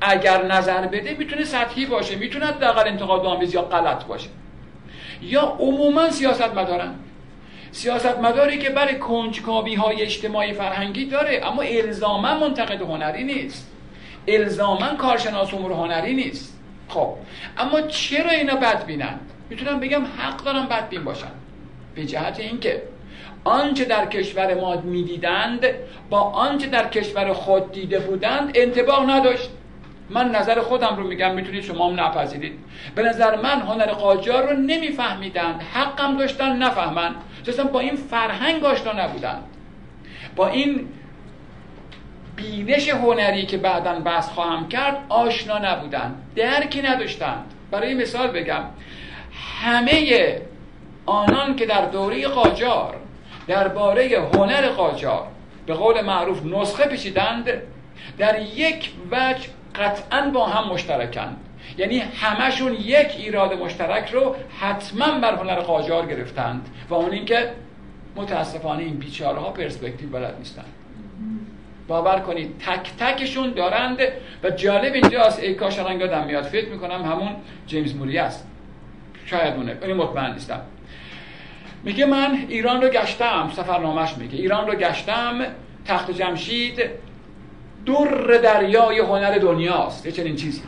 اگر نظر بده می‌تونه سطحی باشه می‌تونه حداقل انتقاد آمیز یا غلط باشه. یا عموما سیاست مدارن سیاست مداری که برای کنجکاوی های اجتماعی فرهنگی داره اما الزاما منتقد هنری نیست. الزاما کارشناس امور هنری نیست. خب اما چرا اینا بدبینن می‌تونم بگم حق دارن بدبین باشن. به جهت اینکه آنچه در کشور ما می‌دیدند با آنچه در کشور خود دیده بودند انتباه نداشت. من نظر خودم رو میگم می‌تونید شما هم نپذیرید. به نظر من هنر قاجار رو نمیفهمیدند حقم داشتن نفهمن چون با این فرهنگ آشنا نبودند. با این بینش هنری که بعدا بحث خواهم کرد آشنا نبودند درکی نداشتند. برای مثال بگم همه آنان که در دوره قاجار درباره هنر قاجار به قول معروف نسخه پیچیدند. در یک وجه قطعا با هم مشترکند. یعنی همشون یک ایراد مشترک رو حتما بر هنر قاجار گرفتند. و اون اینکه متاسفانه این بیچاره ها پرسپکتیو بلد نیستند. باور کنید تک تکشون دارند. و جالب اینجاست ای کاش الان یادم میاد. فکر می‌کنم همون جیمز موری است. شاید اونه این مطمئن نیستم. میگه من ایران رو گشتم سفرنامهش میگه. ایران رو گشتم تخت جمشید در دریای هنر دنیاست. یه چنین چیزی.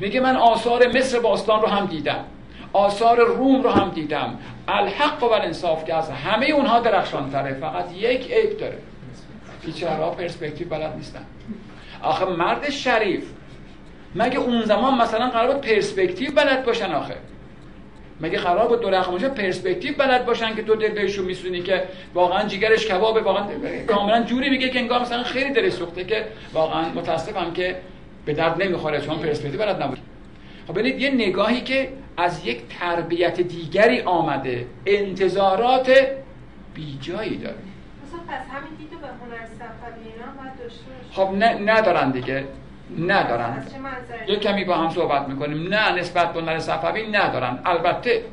میگه من آثار مصر باستان رو هم دیدم. آثار روم رو هم دیدم. الحق و الانصاف که از همه اونها درخشانتره. فقط یک عیب داره. بیچاره‌ها پرسپکتیو بلد نیستن. آخه مرد شریف. مگه اون زمان مثلا قرار بود پرسپکتیو بلد باشن آخه؟ مگه قرار بود دو رقم پرسپکتیو بلد باشن که تو دل بهشون میسونی که واقعا جیگرش کبابه واقعا کاملا جوری میگه که انگار مثلا خیلی دلش سوخته که واقعا متاسفم که به درد نمی‌خوره چون پرسپکتیو بلد نبود. خب ببینید یه نگاهی که از یک تربیت دیگری آمده انتظارات بیجایی داره. مثلا پس همین دیدو به هنر صفوی اینا باید داشته خب ندارن دیگه. ندارن. یک کمی با هم صحبت می‌کنیم. نه نسبت به هنر صفوی ندارن. البته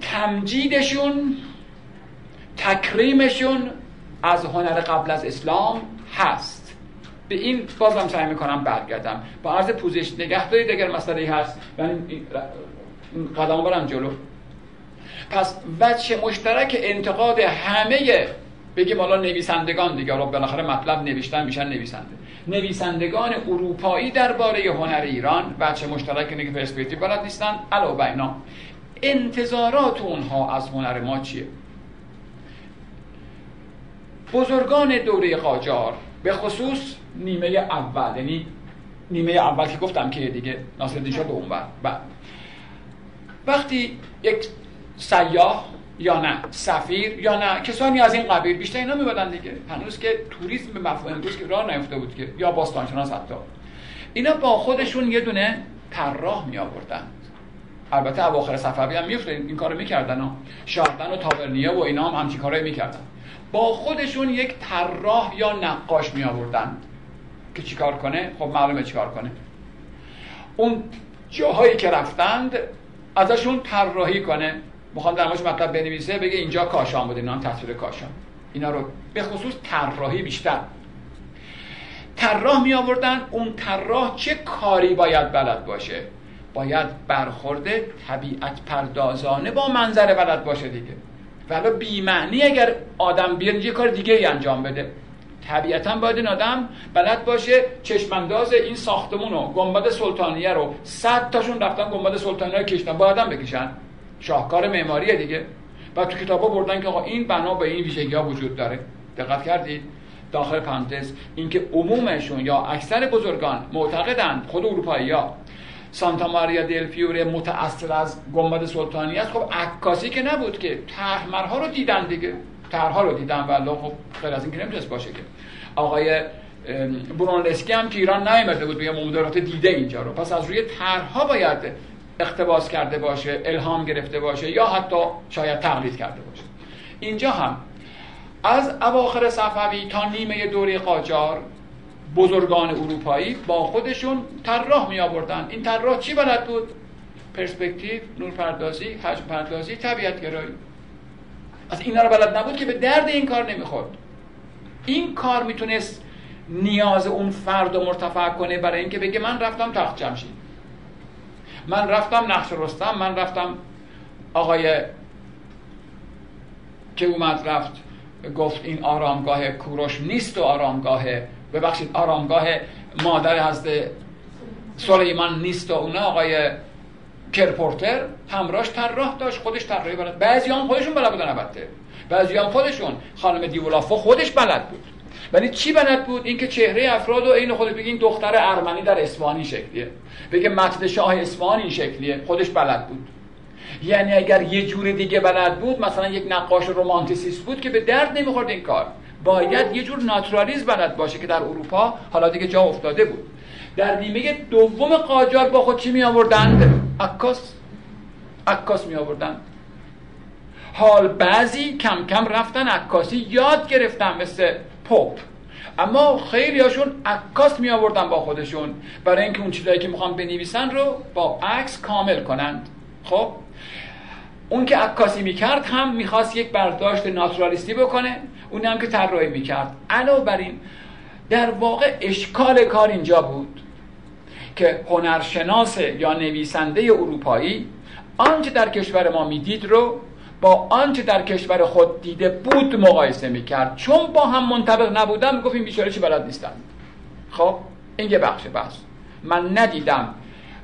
تمجیدشون تکریمشون از هنر قبل از اسلام هست. به این بازم سعی می‌کنم برگردم. با عرض پوزش نگه دارید اگر مسئله هست. من این- این این قدم برم جلو. پس وجه مشترک انتقاد همه بگیم حالا نویسندگان دیگه حالا بالاخره مطلب نوشتن میشن نویسنده. نویسندگان اروپایی درباره هنر ایران وجه مشترک اینه که پرسپکتیو بلد نیستن علاوه بر انتظارات اونها از هنر ما چیه؟ بزرگان دوره قاجار به خصوص نیمه اول یعنی نیمه اول که گفتم که دیگه ناصرالدین شاه به اون بعد. وقتی یک سیاه یا نه؟ سفیر یا نه؟ کسانی از این قبیل بیشتر اینا میبادن دیگه. هنوز که توریسم به مفهوم امروز که راه نیفته بود که یا باستانشناس حتی. اینا با خودشون یه دونه طراح می آوردن البته اواخر صفوی هم میفته این کارو می‌کردن ها شاردن و تابرنیه و اینا هم همچین کارایی می‌کردن. با خودشون یک طراح یا نقاش می آوردن که چیکار کنه؟ خب معلومه چیکار کنه. اون جاهایی که رفتند ازشون طراحی کنه. می‌خوام در موردش مطلب بنویسه بگه اینجا کاشان بود اینا هم تصویر کاشان. اینا رو به خصوص طراحی بیشتر. طراح می آوردن اون طراح چه کاری باید بلد باشه؟ باید برخورد طبیعت پردازانه با منظره بلد باشه دیگه. ولی بی معنی اگر آدم بیاد یه کار دیگه ای انجام بده. طبیعتا باید این آدم بلد باشه چشمانداز این ساختمون رو گنبد سلطانیه رو صد تاشون رفتن گنبد سلطانیه رو کشتن باید هم بکشن. شاهکار معماریه دیگه. بعد تو کتابا بردن که آقا این بنا به این ویژگی ها وجود داره. دقت کردید؟ داخل پرانتز. اینکه عمومشون یا اکثر بزرگان معتقدند خود اروپایی ها. سانتا ماریا دل فیوره متأثر از گنبد سلطانی است. خب عکاسی که نبود که. طرحمرها رو دیدن دیگه. طرحها رو دیدن والله خب غیر از این که نمی‌تونست باشه که. آقای برونلسکی هم که ایران نیامده بود بگم مدارات دیده اینجا رو. پس از روی طرحها باید اقتباس کرده باشه الهام گرفته باشه یا حتی شاید تقلید کرده باشه. اینجا هم از اواخر صفوی تا نیمه دوره قاجار بزرگان اروپایی با خودشون طراح می آوردن این طراح چی بلد بود؟ پرسپکتیو نور پردازی حجم پردازی طبیعت گرایی از اینا رو بلد نبود که به درد این کار نمی‌خورد. این کار می‌تونست نیاز اون فرد رو مرتفع کنه برای اینکه بگه من رفتم تخت جمشید. من رفتم نقش رستم من رفتم آقای که اومد رفت گفت این آرامگاه کوروش نیست و آرامگاه ببخشید آرامگاه مادر حضرت سلیمان نیست و اونا آقای کرپورتر همراهش طراح داشت خودش طراحی بلد بعضی هم خودشون بلد بودن البته. بعضی هم خودشون خانم دیولافو خودش بلد بود. ولی چی بلد بود؟ اینکه چهره افراد و عین خودش بگه دختر ارمنی در اصفهان این شکلیه. بگه متن شاه اصفهان این شکلیه. خودش بلد بود. یعنی اگر یه جور دیگه بلد بود مثلا یک نقاش رومانتیسیست بود که به درد نمی‌خورد این کار. باید یه جور ناتورالیزم بلد باشه که در اروپا حالا دیگه جا افتاده بود. در نیمه دوم قاجار با خود چی می آوردند؟ عکاس. عکاس می آوردند حال بعضی کم کم رفتن عکاسی یاد گرفتن مثل پوپ. اما خیلی هاشون عکاس می آوردن با خودشون. برای اینکه اون چیزایی که می‌خوان بنویسن رو با عکس کامل کنند. خب؟ اون که عکاسی می‌کرد هم می‌خواست یک برداشت ناتورالیستی بکنه اون هم که طراحی می‌کرد. علاوه بر این در واقع اشکال کار اینجا بود که هنرشناس یا نویسنده اروپایی آنچه در کشور ما می‌دید رو با آنچه در کشور خود دیده بود مقایسه می‌کرد. چون با هم منطبق نبودن می‌گفت این بیچاره چی بلد نیستن. خب این یه بخش بس من ندیدم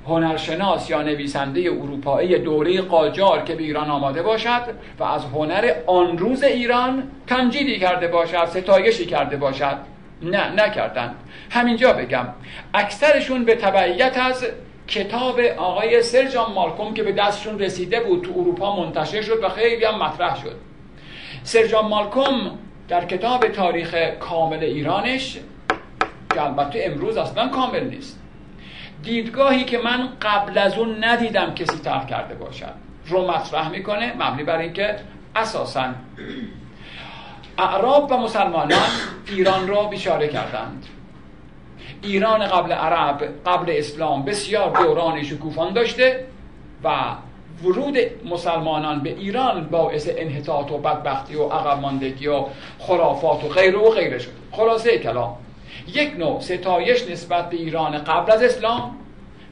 هنرشناس یا نویسنده اروپایی دوره قاجار که به ایران آماده باشد و از هنر آن روز ایران تمجیدی کرده باشد ستایشی کرده باشد. نه نکردن همینجا بگم. اکثرشون به تبعیت از کتاب آقای سرجان مالکوم که به دستشون رسیده بود تو اروپا منتشر شد و خیلی هم مطرح شد. سرجان مالکوم در کتاب تاریخ کامل ایرانش که البته امروز اصلا کامل نیست. دیدگاهی که من قبل از اون ندیدم کسی طرح کرده باشد رو مطرح می‌کنه مبنی بر اینکه اساسا اعراب و مسلمانان ایران را بیچاره کردند. ایران قبل عرب قبل اسلام بسیار دوران شکوفان داشته و ورود مسلمانان به ایران باعث انحطاط و بدبختی و عقب ماندگی و خرافات و غیره و غیره شد. خلاصه کلام. یک نوع ستایش نسبت به ایران قبل از اسلام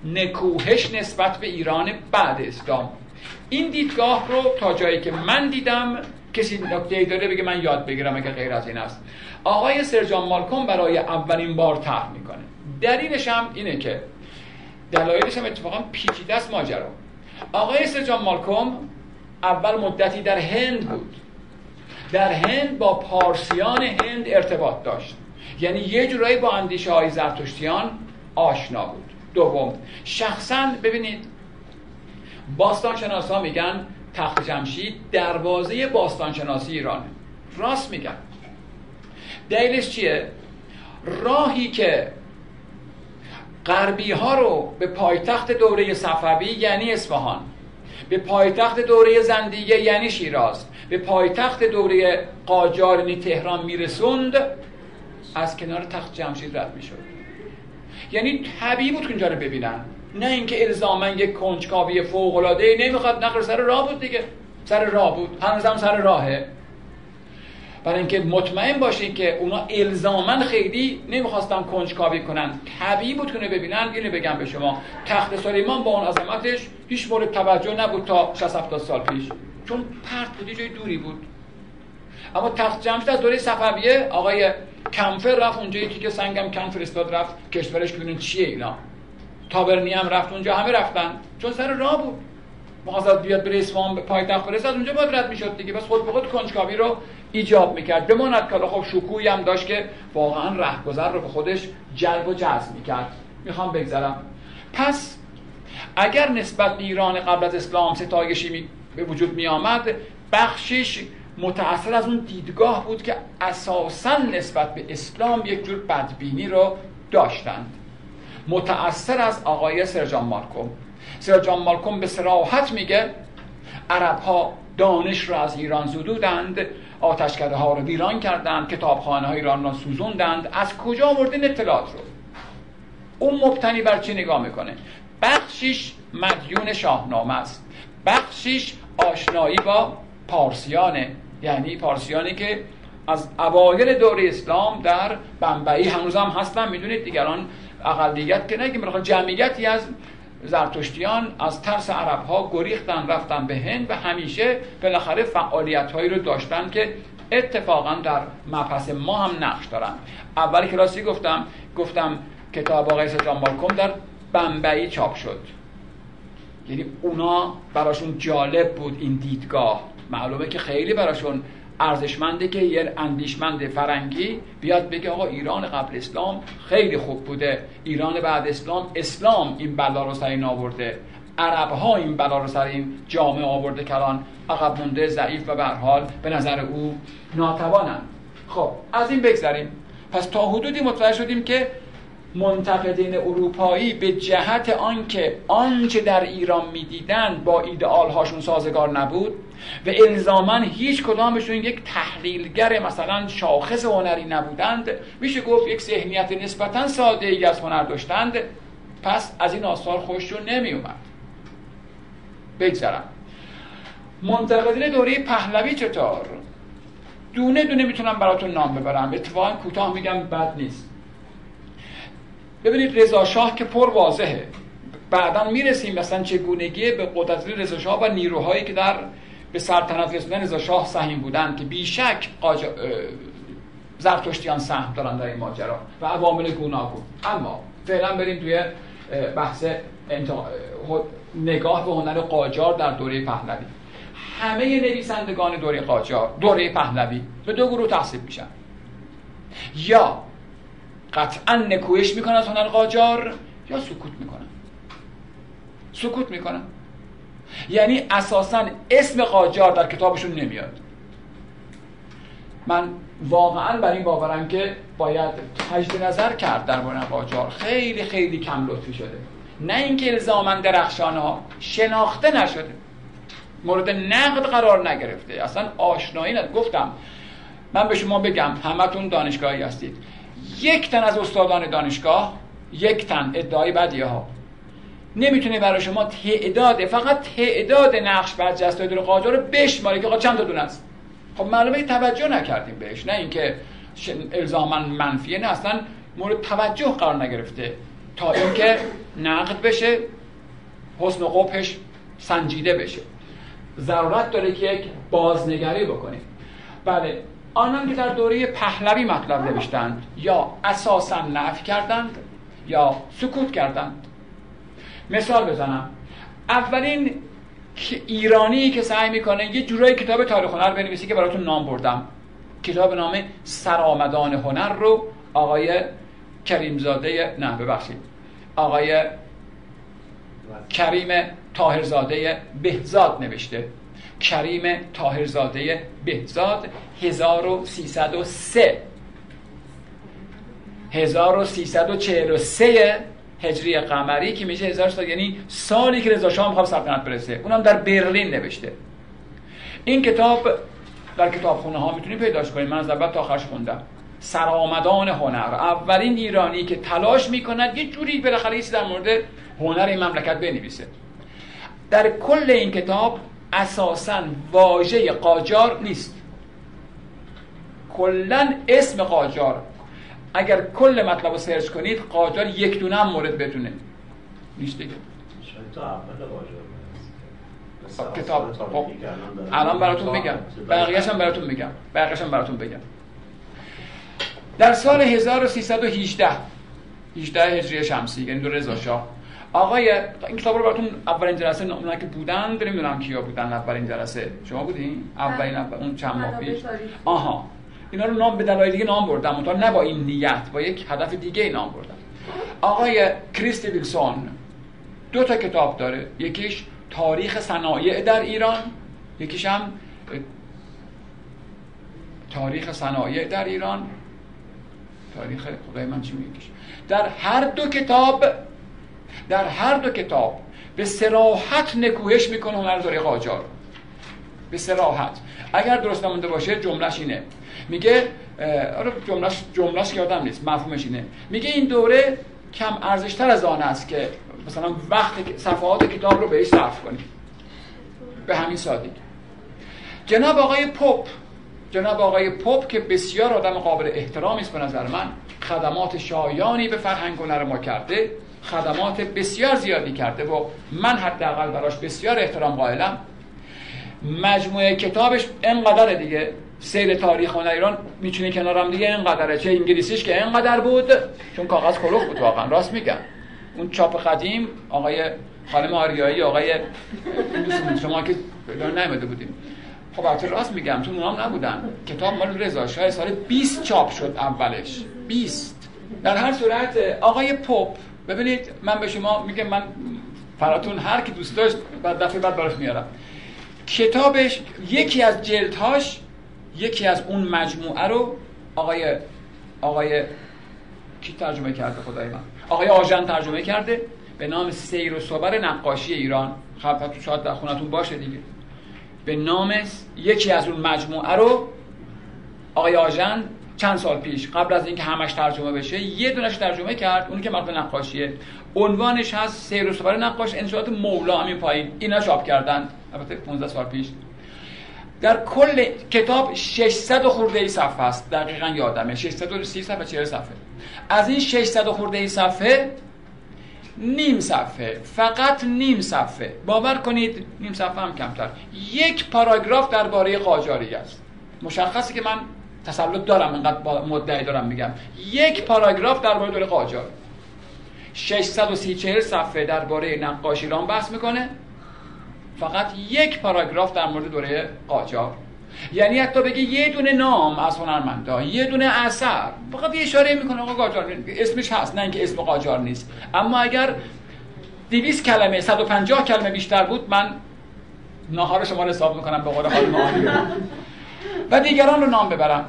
نکوهش نسبت به ایران بعد اسلام. این دیدگاه رو تا جایی که من دیدم کسی نکته داره بگه من یاد بگیرم اگه غیر از این است. آقای سرجان مالکوم برای اولین بار طرح می‌کنه. دلیلش هم اینه که دلایلش هم اتفاقا پیچیده است ماجرا. آقای سرجان مالکوم اول مدتی در هند بود. در هند با پارسیان هند ارتباط داشت. یعنی یه جورایی با اندیشه های زرتشتیان آشنا بود. دوم شخصا ببینید باستان ها میگن تخت جمشید دروازه باستان شناسی ایرانه. راست میگن. دلیلش چیه؟ راهی که غربی ها رو به پایتخت دوره صفوی یعنی اصفهان به پایتخت دوره زندیه یعنی شیراز به پایتخت دوره قاجار یعنی تهران میرسوند از کنار تخت جمشید رد می‌شد. یعنی طبیعی بود که اینجا رو ببینن. نه اینکه الزاما یک کنجکاوی فوق العاده نمی‌خواد نقل سر راه بود دیگه. سر راه بود. هنوزم سر راهه. برای اینکه مطمئن باشین که اونا الزاما خیلی نمی‌خواستن کنجکاوی کنن. طبیعی بود کنه ببینن اینو بگم به شما. تخت سلیمان با اون عظمتش هیچ مورد توجه نبود تا 60 سال پیش. چون پرت بود جای دوری بود. اما تخت جمشید از دوره صفویه آقای کمفر رفت اونجا یکی که سنگم کم فرستاد رفت کشورش ببینن چیه اینا. تابرنی هم رفت اونجا همه رفتن. چون سر راه بود. مخواست بیاد بره اصفهان به پایتخت برسه از اونجا باید رد می‌شد دیگه. بس خود به خود کنجکاوی رو ایجاب می‌کرد. بماند که خب شکوهی هم داشت که واقعا رهگذر رو به خودش جلب و جذب می‌کرد. می‌خوام بگذرم. پس اگر نسبت به ایران قبل از اسلام ستایشی به وجود می آمد بخشش متأثر از اون دیدگاه بود که اساسا نسبت به اسلام یک جور بدبینی رو داشتند. متأثر از آقای سرجان مارکوم سرجان مارکوم به سراحت میگه عرب ها دانش را از ایران زدودند. آتشکده ها رو ویران کردند کتابخانه های ایران را سوزوندند. از کجا آوردین اطلاعات رو؟ اون مبتنی بر چی نگاه می‌کنه؟ بخشیش مدیون شاهنامه است. بخشیش آشنایی با پارسیانه. یعنی پارسیانی که از اوایل دوره اسلام در بمبئی هنوز هم هستن. می‌دونید دیگران اقلیت که نگیم جمعیتی از زرتشتیان از ترس عرب ها گریختن رفتن به هند و همیشه بالاخره فعالیت هایی رو داشتن که اتفاقا در مبحث ما هم نقش دارن. اول کلاسی گفتم گفتم کتاب آقای سجان بالکم در بمبئی چاپ شد. یعنی اونا براشون جالب بود این دیدگاه. معلومه که خیلی براشون ارزشمنده که یه اندیشمند فرنگی بیاد بگه آقا ایران قبل اسلام خیلی خوب بوده. ایران بعد اسلام اسلام این بلا رو سر این آورده. عرب ها این بلا رو سر این جامعه آورده کلان عقب مونده ضعیف و به حال به نظر او ناتوانن. خب از این بگذریم. پس تا حدودی متوجه شدیم که منتقدین اروپایی به جهت آنکه آنچه در ایران می‌دیدند با ایدئال هاشون سازگار نبود و الزاما هیچ کدامشون یک تحلیلگر مثلا شاخص هنری نبودند. میشه گفت یک ذهنیت نسبتا ساده ای از هنر داشتند. پس از این آثار خوششون نمی اومد بگذرم. منتقدین دوره پهلوی چطور؟ دونه دونه می‌تونم براتون نام ببرم. اتفاقا کوتاه میگم بد نیست. ببینید رضا شاه که پر واضحه. بعدا می‌رسیم مثلا چگونگی به قدرت رضا شاه و نیروهایی که در به سلطنت رسوندن رضا شاه سهیم بودن که بیشک قاج... زرتشتیان سهم دارن در این ماجرا و عوامل گوناگون. اما فعلا بریم توی بحث نگاه به هنر قاجار در دوره پهلوی. همه نویسندگان دوره قاجار دوره پهلوی به دو گروه تقسیم میشن. یا قطعا نکویش می‌کنن از هنر قاجار یا سکوت می‌کنن؟ سکوت می‌کنن. یعنی اساسا اسم قاجار در کتابشون نمیاد. من واقعا بر این باورم که باید تجد نظر کرد در مورد قاجار. خیلی خیلی کم لطفی شده. نه اینکه الزاما درخشان ها شناخته نشده. مورد نقد قرار نگرفته. اصلا آشنایی ند گفتم من به شما بگم همتون دانشگاهی هستید. یک تن از استادان دانشگاه یک تن ادعای بدیه ها. نمی‌تونه برای شما تعداد فقط تعداد نقش برجسته دور قاجار رو بشماره که چند تا دونه است. خب معلومه توجه نکردیم بهش نه اینکه الزاما منفیه نه اصلا مورد توجه قرار نگرفته. تا اینکه نقد بشه حسن و قبحش سنجیده بشه. ضرورت داره که یک بازنگری بکنیم. بله آنان که در دوره پهلوی مطلب نوشتند یا اساسا نفی کردند یا سکوت کردند. مثال بزنم. اولین ایرانی که سعی می‌کنه یه جورایی کتاب تاریخ هنر بنویسی که براتون نام بردم. کتاب نام سرآمدان هنر رو آقای کریمزاده نه ببخشید. آقای کریم تاهرزاده بهزاد نوشته. کریم تاهرزاده بهزاد 1303 1343 هجری قمری که میشه 1000 سال یعنی سالی که رضا شاه می‌خواد سلطنت برسه. اونم در برلین نوشته. این کتاب در کتابخونه ها می‌تونی پیداش کنید. من از اول تا آخرش خوندم. سرآمدان هنر. اولین ایرانی که تلاش می‌کند یه جوری بالاخره در مورد هنر این مملکت بنویسه. در کل این کتاب اساسا واژه قاجار نیست. کلا اسم قاجار. اگر کل مطلب رو سرچ کنید قاجار یک دونه هم مورد بدونه. نیست دیگه. خب، کتاب. خب الان براتون میگم. بقیه‌اش هم براتون میگم. بقیه‌اش هم براتون بگم. در سال 1318 18 هجری شمسی یعنی دو رضا شاه. آقای این کتاب رو براتون اولین جلسه اونایی که بودن نمی‌دونم کیا بودن اولین جلسه. شما بودین؟ اولین اون چند ماه پیش. آها. اینا رو نام به دلایل دیگه نام بردم منتها نه با این نیت با یک هدف دیگه نام بردم آقای کریستی ویلسون دو تا کتاب داره. یکیش تاریخ صنایع در ایران یکیش هم تاریخ صنایع در ایران. تاریخ خدای من چی میگیش در هر دو کتاب در هر دو کتاب به سراحت نکوهش می‌کنه هنر دوره قاجار. به سراحت اگر درست نمونده باشه جملهش اینه. میگه آره جملهش جملهش یادم نیست. مفهومش اینه. میگه این دوره کم ارزشتر از آن است که مثلا وقت صفحات کتاب رو بهش صرف کنیم به همین سادگی. جناب آقای پوپ. جناب آقای پوپ که بسیار آدم قابل احترامی است به نظر من خدمات شایانی به فرهنگ هنر ما کرده. خدمات بسیار زیادی کرده و من حداقل براش بسیار احترام قائلم. مجموعه کتابش انقدر دیگه. سیر تاریخ هنر ایران می‌تونه کنارم دیگه. اینقدره چه انگلیسیش که اینقدر بود. چون کاغذ کلوخ بود واقعا. راست میگم. اون چاپ قدیم آقای خانم آریایی آقای شما که نمیده بودیم. خب البته راست میگم چون اونام نبودن. کتاب مال رضا شاه سال 20 چاپ شد اولش. 20 در هر صورت آقای پاپ ببینید من به شما میگم من فراتون هر کی دوست داشت بعد دفعه بعد براش میارم. کتابش یکی از جلدهاش یکی از اون مجموعه رو آقای آقای کی ترجمه کرده؟ خدای من. آقای آژن ترجمه کرده به نام سیر و صبر نقاشی ایران. خب شاید در خونتون باشه دیگه. به نام یکی از اون مجموعه رو آقای آژن چند سال پیش قبل از اینکه همش ترجمه بشه یه دونش ترجمه کرد اون که مربوط نقاشیه. عنوانش هست سیر و صبر نقاش انشاءات مولا همین پایین. اینا چاپ کردن. البته 15 سال پیش. در کل کتاب 600 خورده ای صفحه است. دقیقا یادمه. 630 صفحه 40 صفحه. از این 600 خورده ای صفحه نیم صفحه. فقط نیم صفحه. باور کنید نیم صفحه هم کمتر. یک پاراگراف درباره قاجاری است. مشخصه که من تسلط دارم انقدر مدعی دارم میگم. یک پاراگراف درباره دوره قاجار. 630 صفحه درباره نقاش ایران بحث می‌کنه. فقط یک پاراگراف در مورد دوره قاجار. یعنی حتی بگه یه دونه نام از هنرمندا یه دونه اثر. فقط یه اشاره می‌کنه آقا قاجار اسمش هست نه اینکه اسم قاجار نیست. اما اگر 200 کلمه 150 کلمه بیشتر بود من ناهار شما رو حساب می‌کنم به قول حال و دیگران رو نام ببرم.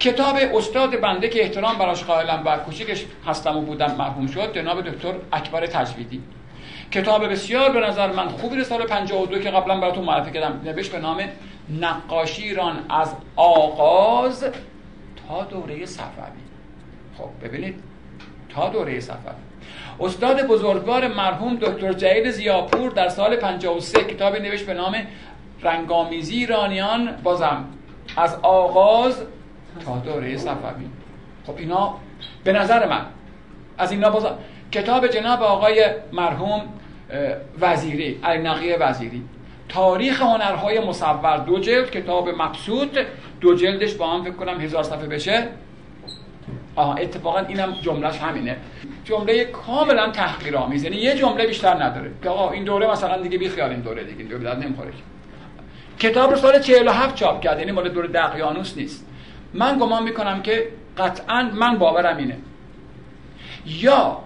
کتاب استاد بنده که احترام براش قائلم و کوچیکش هستم و بودم مرحوم شد جناب دکتر اکبر تجویدی. کتاب بسیار به نظر من خوبی سال 52 که قبلا براتون معرفی کردم. نوشت به نام نقاشی ایران از آغاز تا دوره صفوی. خب ببینید تا دوره صفوی. استاد بزرگوار مرحوم دکتر جهید زیاپور در سال 53 کتاب نوشت به نام رنگامیزی ایرانیان بازم. از آغاز تا دوره صفوی خب اینا به نظر من از اینا بازم کتاب جناب آقای مرحوم وزیری علی نقی وزیری. تاریخ هنرهای مصور دو جلد کتاب مبسوط دو جلدش با هم فکر کنم هزار صفحه بشه. آها اتفاقا اینم جملهش همینه. جمله کاملا تحقیرآمیز یعنی یه جمله بیشتر نداره. که آقا این دوره مثلا دیگه بی خیال این دوره دیگه این دوره نمی‌خوره. کتاب رو سال 47 چاپ کرد یعنی مال دوره دقیانوس نیست. من گمان می‌کنم که قطعا من باورم اینه. یا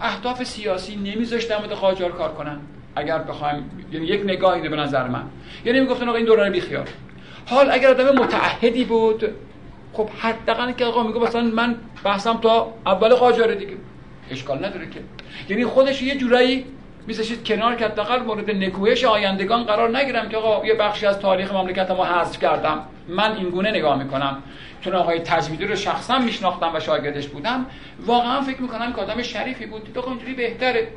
اهداف سیاسی نمیذاشتن مورد قاجار کار کنن. اگر بخوایم یعنی یک نگاه اینه به نظر من. یعنی می‌گفتن آقا این دوران بیخیال. حال اگر آدم متعهدی بود خب حداقل که آقا میگه مثلا من بحثم تا اول قاجار دیگه. اشکال نداره که. یعنی خودش یه جورایی میذاشید کنار که حداقل مورد نکوهش آیندگان قرار نگیرم که آقا یه بخشی از تاریخ مملکتمو حذف کردم. من این گونه نگاه می‌کنم. چون آقای تجویدی رو شخصا میشناختم و شاگردش بودم. واقعا فکر می‌کنم که آدم شریفی بود. تو اینجوری بهتره.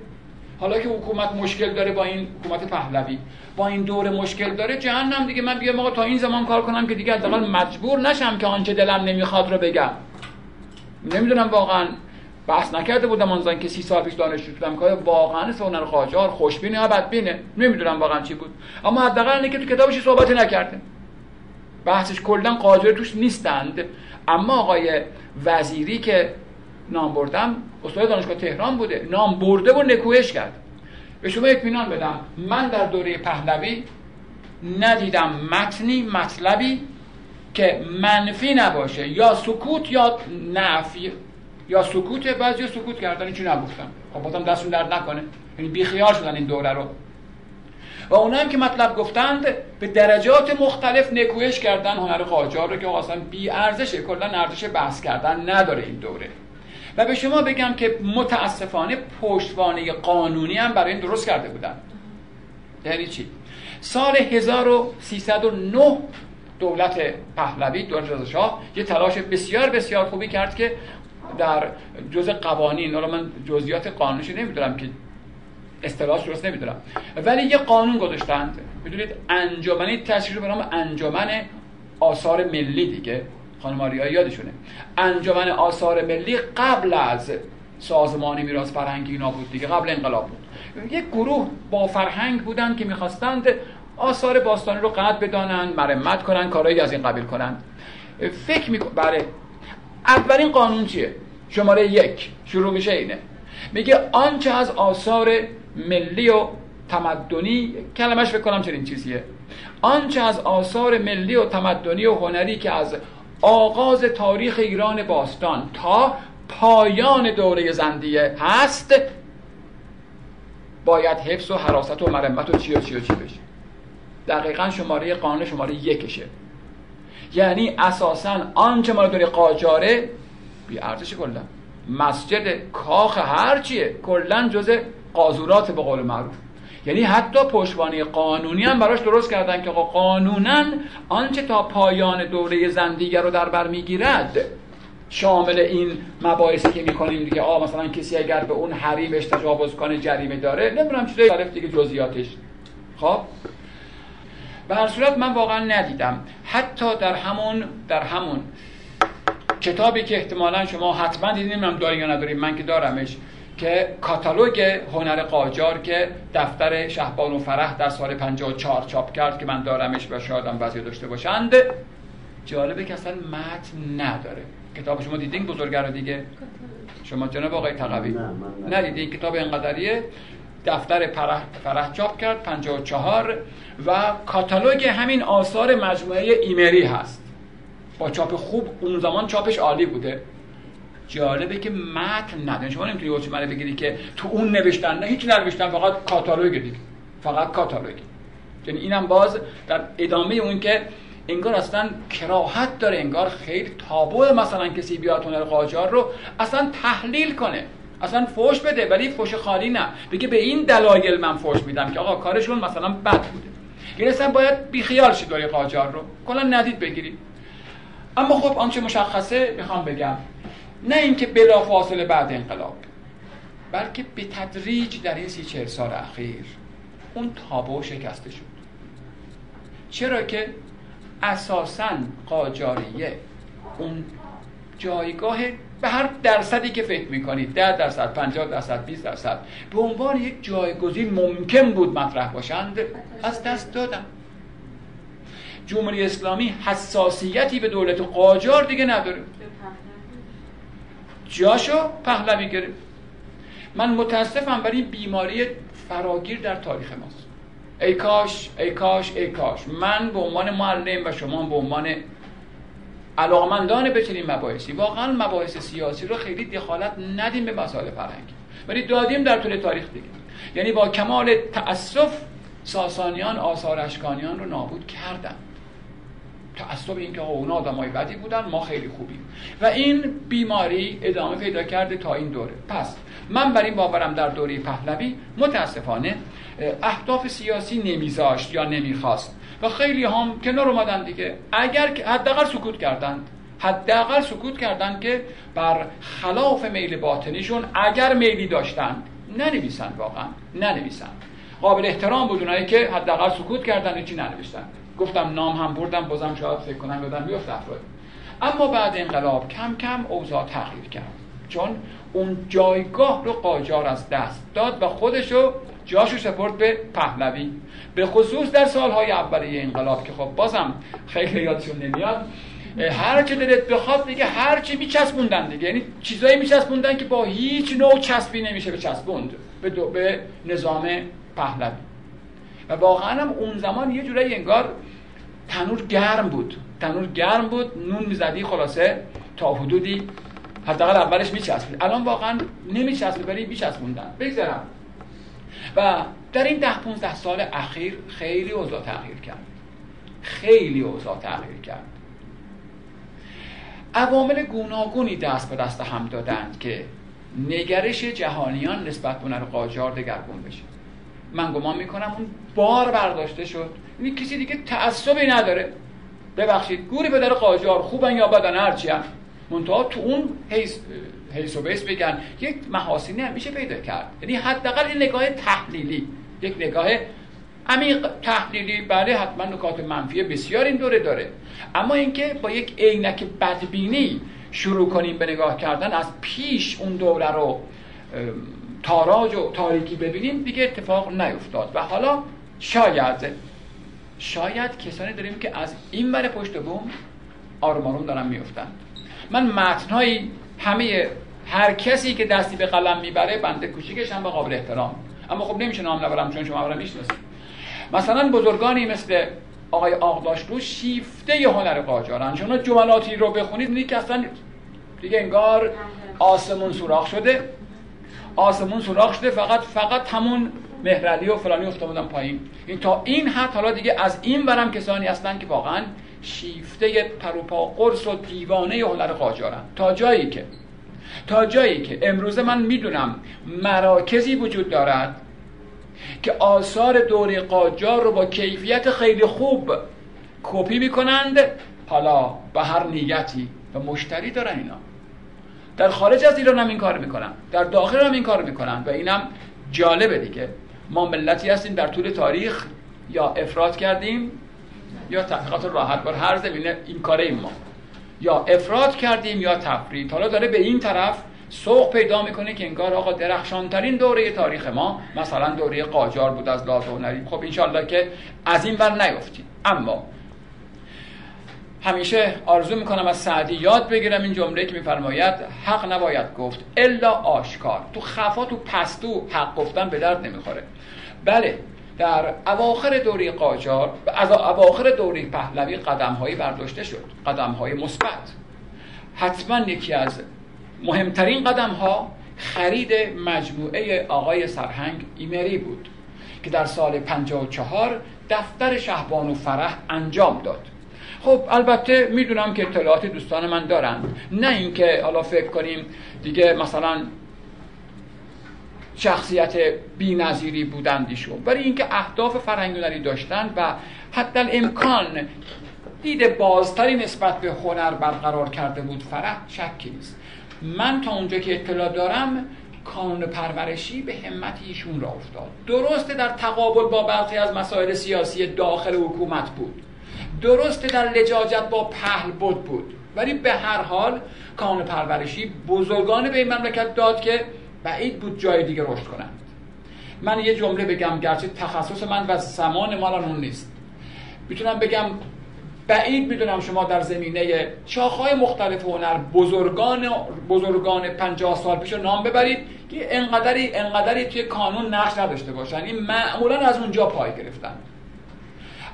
حالا که حکومت مشکل داره با این حکومت پهلوی با این دور مشکل داره جهنم دیگه. من بیام آقا تا این زمان کار کنم که دیگه حداقل مجبور نشم که آنچه دلم نمی‌خواد رو بگم. نمی‌دونم واقعا. بحث نکرده بودم آن که سی سال پیش دانشجو بودم که واقعا سونر قاجار خوشبینه یا بدبینه؟ نمی‌دونم واقعا چی بود. اما حداقل اینه که تو کتابش صحبتی نکرده. بحثش کلا قاجار توش نیستند. اما آقای وزیری که نام بردم استاد دانشگاه تهران بوده. نام برده و نکوهش کرد. به شما اطمینان بدم. من در دوره پهلوی ندیدم متنی مطلبی که منفی نباشه. یا سکوت یا نفی. یا سکوت بعضی سکوت کردن چی نگفتم. خب بازم دستون درد نکنه. یعنی بیخیال شدن این دوره رو. و اونا هم که مطلب گفتند به درجات مختلف نکوهش کردن هنر قاجار رو که اصلا بی ارزشه کلا ارزش بحث کردن نداره این دوره. و به شما بگم که متاسفانه پشتوانه قانونی هم برای این درست کرده بودن. یعنی چی؟ سال 1309 دولت پهلوی دولت رضا شاه یه تلاش بسیار بسیار خوبی کرد که در جز قوانین حالا من جزئیات قانونش نمی‌دونم که اصطلاحش درست نمی‌دونم. ولی یه قانون گذاشتند. می‌دونید انجمنی تشکیل به نام انجمن آثار ملی دیگه. خانم آریا یادشونه. انجمن آثار ملی قبل از سازمانی میراث فرهنگی اینا بود دیگه قبل انقلاب بود. یک گروه با فرهنگ بودن که می‌خواستند آثار باستانی رو قطع بدانند مرمت کنن کارهایی از این قبیل کنند. فکر میکن برای اولین قانون چیه؟ شماره یک شروع میشه اینه. میگه آنچه از آثار ملی و تمدنی کلمش فکر کنم چنین چیزیه. آنچه از آثار ملی و تمدنی و هنری که از آغاز تاریخ ایران باستان تا پایان دوره زندیه هست باید حفظ و حراست و مرمت و چی و چی و چی بشه. دقیقا شماره قانون شماره یکشه. یعنی اساسا آنچه ما دوره قاجاره بی ارزش کلا. مسجد کاخ هرچیه کلا جز قازورات به قول معروف. یعنی حتی پشتوانه قانونی هم براش درست کردن که قانونا آنچه تا پایان دوره زندیگه رو در بر می‌گیرد شامل این مباحثی که می‌کنیم دیگه. آ مثلا کسی اگر به اون حریمش تجاوز کنه جریمه داره نمی‌دونم چیزای مختلف دیگه جزئیاتش. خب؟ به هر صورت من واقعا ندیدم. حتی در همون در همون کتابی که احتمالا شما حتما دیدین من دارین یا ندارین من که دارمش که کاتالوگ هنر قاجار که دفتر شهبان و فرح در سال 54 چاپ کرد که من دارمش و شاید هم وضعی داشته باشند. جالبه که اصلا متن نداره. کتاب شما دیدین بزرگرا دیگه؟ شما جناب آقای تقوی؟ ندیدین؟ کتاب انقدریه دفتر فرح, فرح چاپ کرد 54 و کاتالوگ همین آثار مجموعه ایمری هست. با چاپ خوب اون زمان چاپش عالی بوده. جالبه که متن نداره. شما نمی‌تونی اوچ منو بگیری که تو اون نوشتن نه هیچ نوشتن فقط کاتالوگ دیگه. فقط کاتالوگ. یعنی اینم باز در ادامه اون که انگار اصلا کراهت داره انگار خیلی تابو مثلا کسی بیاد هنر قاجار رو اصلا تحلیل کنه. اصلا فوش بده ولی فوش خالی نه. بگه به این دلایل من فوش میدم که آقا کارشون مثلا بد بوده. این اصلا باید بیخیال شید داری قاجار رو. کلا ندید بگیرید. اما خب آنچه مشخصه می‌خوام بگم. نه اینکه بلا فاصله بعد انقلاب بلکه به تدریج در این سی چهل سال اخیر اون تابو شکسته شد. چرا که اساسا قاجاریه اون جایگاه به هر درصدی که فکر می‌کنید. ده درصد 50 درصد 20 درصد. به عنوان یک جایگزین ممکن بود مطرح باشند از دست دادن جمهوری اسلامی حساسیتی به دولت قاجار دیگه نداره. جاشو پهلوی گرفت. من متاسفم برای بیماری فراگیر در تاریخ ماست. ای کاش ای کاش ای کاش. من به عنوان معلم و شما به عنوان علاقمندان به چنین مباحثی. واقعا مباحث سیاسی رو خیلی دخالت ندیم به مسائل فرهنگی ولی دادیم در طول تاریخ دیگه. یعنی با کمال تأسف ساسانیان آثار اشکانیان رو نابود کردن. تعصب این که اونا آدمای بدی بودن ما خیلی خوبیم. و این بیماری ادامه پیدا کرده تا این دوره. پس من بر این باورم در دوره پهلوی متاسفانه اهداف سیاسی نمیذاشت یا نمی‌خواست. و خیلی هم کنار اومدن دیگه. اگر حداقل سکوت کردند. حداقل سکوت کردند که بر خلاف میل باطنیشون اگر میلی داشتند ننویسند واقعا ننویسند. قابل احترام بود اونایی که حداقل سکوت کردن چی ننوشتن. گفتم نام هم بردم بازم شاید فکر کنم یادم بیفت افراد. اما بعد انقلاب کم کم اوضاع تغییر کرد. چون اون جایگاه رو قاجار از دست داد و خودشو جاشو سپرد به پهلوی. به خصوص در سالهای اولیه انقلاب که خب بازم خیلی یادشون نمیاد هر چه دلت بخواد دیگه هر چی میچسبوندن دیگه. یعنی چیزایی میچسبوندن که با هیچ نوع چسبی نمیشه به چسبوند به, به نظام پهلوی. و واقعا هم اون زمان یه جورایی انگار تنور گرم بود. تنور گرم بود نون می‌زدی خلاصه تا حدودی حداقل اولش میچسبید. الان واقعا نمیچسبه ولی میچسبوندن. بگذارم. و در این ده 15 سال اخیر خیلی اوضاع تغییر کرد. خیلی اوضاع تغییر کرد. عوامل گوناگونی دست به دست هم دادند که نگرش جهانیان نسبت به هنر قاجار دگرگون بشه. من گمان می‌کنم اون بار برداشته شد. این کسی دیگه تعصبی نداره. ببخشید گوری به در قاجار خوبن یا بدن هرچی هم. منتها تو اون حیث, حیث و بیس بگن یک محاسنی هم میشه پیدا کرد. یعنی حداقل این نگاه تحلیلی. یک نگاه عمیق تحلیلی. بله حتما نکات منفی بسیار این دوره داره. اما اینکه با یک عینک بدبینی شروع کنیم به نگاه کردن از پیش اون دوره رو تاراج و تاریکی ببینیم دیگه اتفاق نیفتاد. و حالا شاید شاید کسانی داریم که از این بر پشت بوم آروم آروم دارن میفتن من متنهایی همه هر کسی که دستی به قلم می‌بره بنده کوچیکش هم به قابل احترام. اما خب نمیشه نام نبرم چون شما برم می‌شناسید. مثلا بزرگانی مثل آقای آقداشلو شیفته هنر قاجارن. شما جملاتی رو بخونید می‌دید که اصلا دیگه انگار آسمون سوراخ شده. آسمون سوراخ شده فقط فقط همون مهرعلی و فلانی افتادن پایین. این تا این حد حالا دیگه از این برم کسانی هستن که واقعا شیفته پروپا قرص و دیوانه هنر قاجارن تا جایی که تا جایی که امروز من می‌دونم مراکزی وجود دارد که آثار دوره قاجار رو با کیفیت خیلی خوب کپی می‌کنند حالا به هر نیتی و مشتری دارن اینا. در خارج از ایران هم این کار می‌کنن در داخل هم این کار می‌کنن و اینم جالبه دیگه. ما ملتی هستیم در طول تاریخ یا افراد کردیم یا تحقیقات راحت بر هر زمینه این کاره ایم ما. یا افراد کردیم یا تفرید. حالا داره به این طرف سوق پیدا می‌کنه که انگار آقا درخشانترین دوره تاریخ ما مثلا دوره قاجار بود از لحاظ هنری خب انشالله که از این بر نیفتیم. اما همیشه آرزو می‌کنم از سعدی یاد بگیرم این جمله که میفرماید حق نباید گفت الا آشکار. تو خفا تو پستو حق گفتن به درد نمی‌خوره. بله در اواخر دوره قاجار از اواخر دوره پهلوی قدم هایی برداشته شد قدم های مثبت. حتما یکی از مهمترین قدم ها خرید مجموعه آقای سرهنگ ایمری بود که در سال 54 دفتر شهبان و فرح انجام داد. خب البته می‌دونم که اطلاعاتی دوستان من دارند. نه اینکه حالا فکر کنیم دیگه مثلا شخصیت بی‌نظیری بودند ایشون برای اینکه اهداف فرهنگی داشتن و حتی امکان دید بازتری نسبت به هنر برقرار کرده بود فرح شکی نیست. من تا اونجا که اطلاع دارم کانون پرورشی به همت ایشون را افتاد. درسته در تقابل با برخی از مسائل سیاسی داخل حکومت بود. درسته در لجاجت با پهل بود بود. ولی به هر حال کانون پرورشی بزرگان به این مملکت داد که بعید بود جای دیگه رشد کنند. من یه جمله بگم گرچه تخصص من و زمان مال اون نیست. می‌تونم بگم بعید می‌دونم شما در زمینه شاخهای مختلف هنر بزرگان بزرگان 50 سال پیش نام ببرید که انقدری انقدری توی کانون نقش نداشته باشن. این معمولا از اونجا پای گرفتن.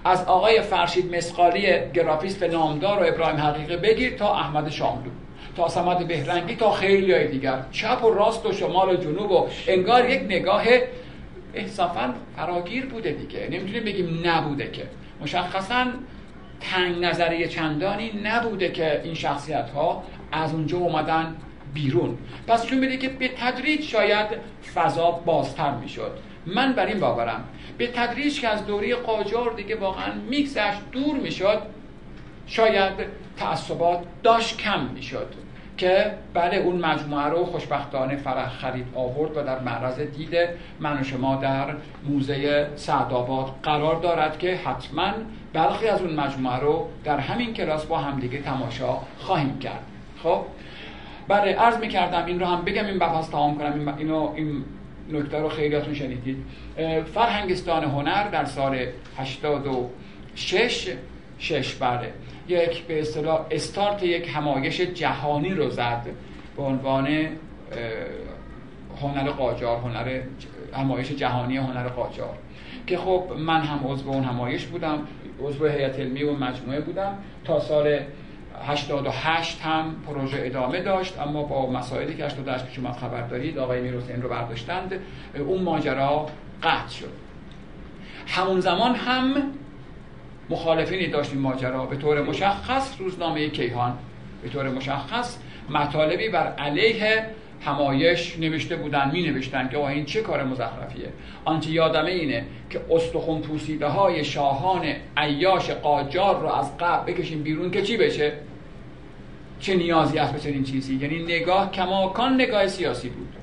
از آقای فرشید مسقالی گرافیست نامدار و ابراهیم حقیقی بگیر تا احمد شاملو. تا سمد بهرنگی تا خیلی های دیگر. چپ و راست و شمال و جنوب و انگار یک نگاه احصافا فراگیر بوده دیگه. نمی‌تونیم بگیم نبوده که. مشخصا تنگ نظری چندانی نبوده که این شخصیت ها از اونجا اومدن بیرون. پس چون میده که به تدریج شاید فضا بازتر می‌شد. من بر این باورم. به تدریج که از دوره قاجار دیگه واقعا میکسش دور می‌شد شاید تعصبات داشت کم می‌شد. که بله اون مجموعه رو خوشبختانه فرح خرید آورد و در معرض دید من و شما در موزه سعدآباد قرار دارد که حتما برخی از اون مجموعه رو در همین کلاس با همدیگه تماشا خواهیم کرد. خب؟ بله عرض می کردم این رو هم بگم این بحث تمام کنم. اینو این نکته رو خیلیاتون شنیدید. فرهنگستان هنر در سال 86 شش بله. یک به اصطلاح استارت یک همایش جهانی رو زد به عنوان هنر قاجار هنر همایش جهانی هنر قاجار. که خب من هم عضو اون همایش بودم عضو هیئت علمی و مجموعه بودم. تا سال 88 هم پروژه ادامه داشت اما با مسائلی که 88 پیش اومد خبر دارید آقای میروسین رو برداشتند اون ماجرا قطع شد. همون زمان هم مخالفینی داشت این ماجرا. به طور مشخص روزنامه کیهان به طور مشخص مطالبی بر علیه همایش نوشته بودن می نوشتن که این چه کار مزخرفیه؟ آنچه یادمه اینه که استخون پوسیده های شاهان عیاش قاجار رو از قبل بکشیم بیرون که چی بشه؟ چه نیازی هست به چنین چیزی؟ یعنی نگاه کماکان نگاه سیاسی بود.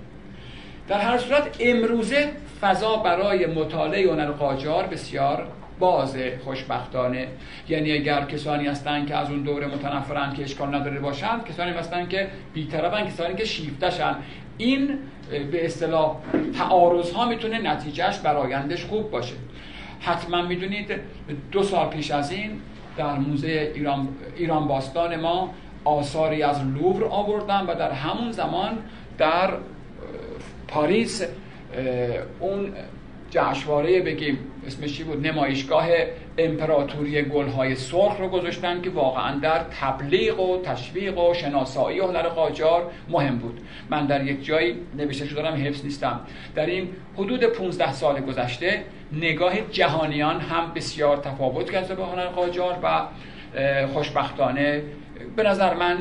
در هر صورت امروزه فضا برای مطالعه هنر قاجار بسیار بازه خوشبختانه. یعنی اگر کسانی هستند که از اون دوره متنفرن که اشکال نداره باشند کسانی هستند که بیطرفن کسانی که شیفتشن این به اصطلاح تعارض ها می‌تونه نتیجهش برایندش خوب باشه. حتما می‌دونید دو سال پیش از این در موزه ایران, ایران باستان ما آثاری از لوور آوردن و در همون زمان در پاریس اون جشنواره بگیم اسمش چی بود؟ نمایشگاه امپراتوری گلهای سرخ رو گذاشتن که واقعا در تبلیغ و تشویق و شناسایی هنر قاجار مهم بود. من در یک جایی نوشته شده دارم حفظ نیستم. در این حدود 15 سال گذشته نگاه جهانیان هم بسیار تفاوت کرده به هنر قاجار و خوشبختانه به نظر من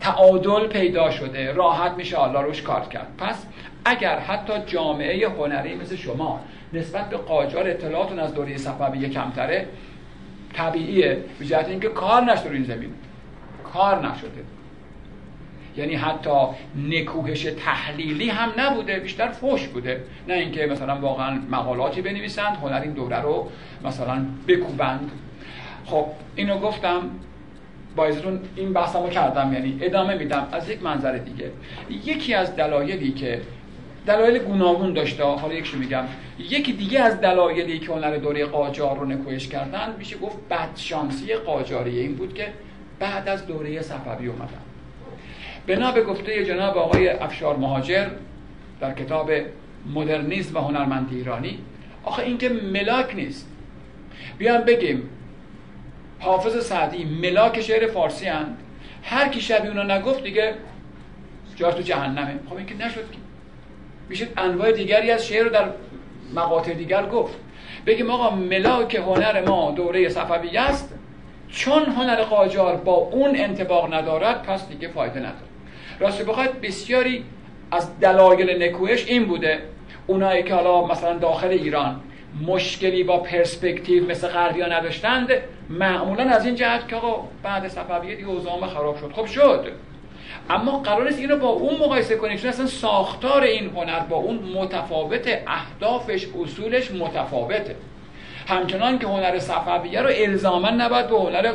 تعادل پیدا شده. راحت میشه الله روش کار کرد. پس اگر حتی جامعه هنری مثل شما نسبت به قاجار اطلاعاتون از دوره صفویه کمتره. طبیعیه. به جهت اینکه کار نشده این زمین. کار نشده. یعنی حتی نکوهش تحلیلی هم نبوده بیشتر فوش بوده. نه اینکه مثلا واقعا مقالاتی بنویسند هنر این دوره رو مثلا بکوبند. خب اینو گفتم. با این بحثمو کردم. یعنی ادامه میدم از یک منظر دیگه. یکی از دلایلی که دلایل گوناگون داشته. حالا یکشو میگم. یکی دیگه از دلایلی که هنر دوره قاجار رو نکوهش کردن میشه گفت بدشانسی قاجاریه این بود که بعد از دوره صفوی اومدن. بنا به گفته جناب آقای افشار مهاجر در کتاب مدرنیسم و هنرمند ایرانی آخه این که ملاک نیست. بیان بگیم حافظ سعدی ملاک شعر فارسی هند هر کی شبیه اونا نگفت دیگه جاش تو جهنمه. خب این که نشد که میشه انواع دیگری از شعر رو در مقاطع دیگر گفت. بگیم آقا ملاک هنر ما دوره صفوی است چون هنر قاجار با اون انتباق ندارد پس دیگه فایده نداره. راست بخواید بسیاری از دلایل نکوهش این بوده. اونایی که حالا مثلا داخل ایران مشکلی با پرسپکتیو مثل غربیا نداشتند معمولا از این جهت که آقا بعد صفویه دیگه خراب شد. خب شد. اما قرار نیست اینو با اون مقایسه کنیم چون اصلا ساختار این هنر با اون متفاوت اهدافش اصولش متفاوته. همچنان که هنر صفویه رو الزاما نباید با هنر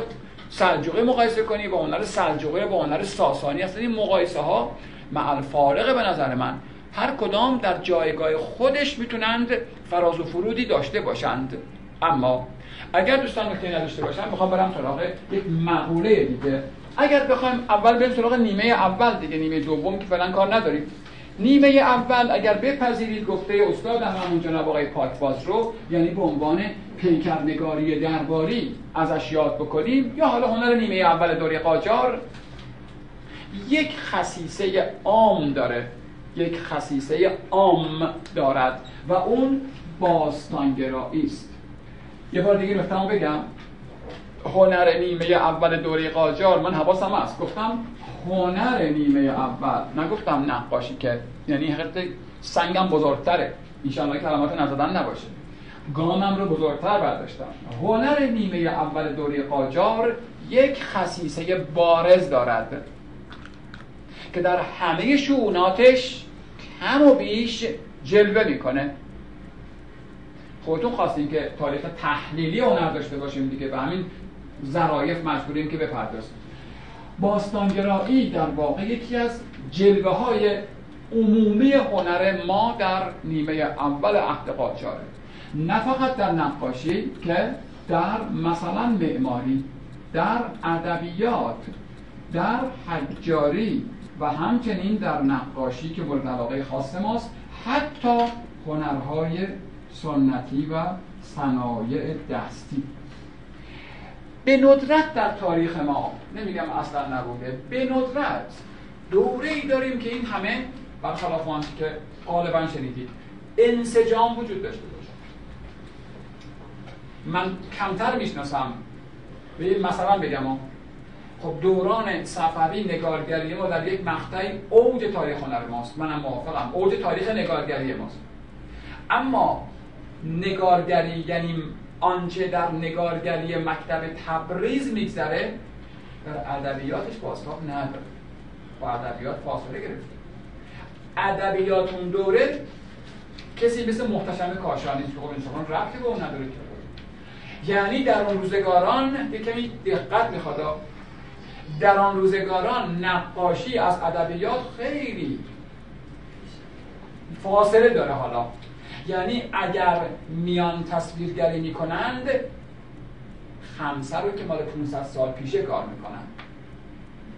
سلجوقی مقایسه کنی با هنر سلجوقی با هنر ساسانی. اصلا این مقایسه ها مع فارقه به نظر من. هر کدام در جایگاه خودش می‌تونند فراز و فرودی داشته باشند. اما اگر دوستان نکته نداشته باشن می‌خوام برم سراغ یک مقوله دیگه. اگر بخوایم اول بریم سراغ نیمه اول دیگه نیمه دوم که فعلا کار نداریم. نیمه اول اگر بپذیرید گفته استاد همون جناب آقای پاکباز رو یعنی به عنوان پیکرنگاری درباری ازش یاد بکنیم. یا حالا هنر نیمه اول دوره قاجار یک خصیصه عام داره. یک خصیصه عام دارد و اون باستانگرایی است. یه بار دیگه نکتهمو بگم. هنر نیمه اول دوره قاجار. من حواسم هست. گفتم هنر نیمه اول. نگفتم نقاشی که یعنی حقیقت سنگم بزرگتره. انشاءالله کلمات نزدن نباشه. گامم رو بزرگتر برداشتم. هنر نیمه اول دوره قاجار یک خصیصه بارز دارد که در همه شوناتش کم و بیش جلوه می‌کنه. خودتون خواستیم که تاریخ تحلیلی هنر داشته باشیم دیگه. به همین ظرایف مجبوریم که بپردازیم. باستانگرایی در واقع یکی از جلوه های عمومی هنر ما در نیمه اول عهد قاجاره. نه فقط در نقاشی که در مثلا معماری در ادبیات در حجاری و همچنین در نقاشی که مورد علاقه خاص ماست حتی هنرهای سنتی و صنایع دستی. به ندرت در تاریخ ما. نمیگم اصلا نبوده. به ندرت. دوره ای داریم که این همه برخلاف آنچه که غالبا شنیدید انسجام وجود داشته باشه. من کمتر می‌شناسم. به مثلا بگم خب دوران صفوی نگارگری ما در یک مقطعی اوج تاریخ هنر ماست. منم موافقم. اوج تاریخ نگارگری ماست. اما نگارگری یعنی آنچه در نگارگری مکتب تبریز میگذره در ادبیاتش بازتاب نداره. با ادبیات فاصله گرفته. ادبیات اون دوره کسی مثل محتشم کاشانی که خب ربطی به اون نداره که. یعنی در اون روزگاران یه کمی دقت می‌خواد در آن روزگاران نقاشی از ادبیات خیلی فاصله داره حالا. یعنی اگر میان تصویرگری می‌کنند خمسه رو که مال 500 سال پیشه کار می‌کنن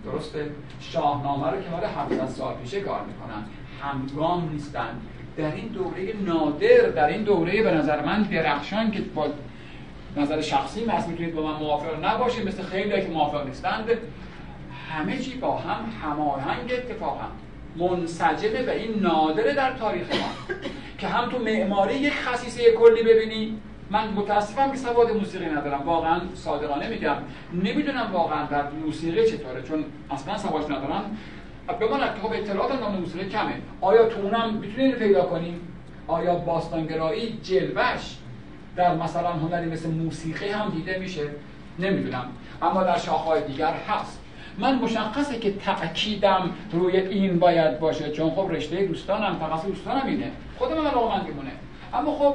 درسته؟ شاهنامه رو که مال 700 سال پیشه کار می‌کنن همگام نیستن در این دوره نادر در این دوره به نظر من درخشان که با نظر شخصی هست می‌تونید با من موافق نباشید مثل خیلی که موافق نیستند همه چی با هم هماهنگ اتفاقا. منسجمه و این نادره در تاریخ ما. که هم تو معماری یک خصیصه کلی ببینی. من متاسفم که سواد موسیقی ندارم. واقعا صادقانه میگم. نمی‌دونم واقعا در موسیقی چطوره چون اصلا سوادش ندارم. بماند که خب اطلاعات نام موسیقی کمه. آیا تو اونم می‌تونین پیدا کنیم آیا باستانگرایی جلوش در مثلا هنری مثل موسیقی هم دیده میشه؟ نمی‌دونم. اما در شاخهای دیگر هست. من مشخصه که تأکیدم روی این باید باشه. چون خب رشته دوستانم تخصص دوستانم اینه. خودم علاقه مونه اما خب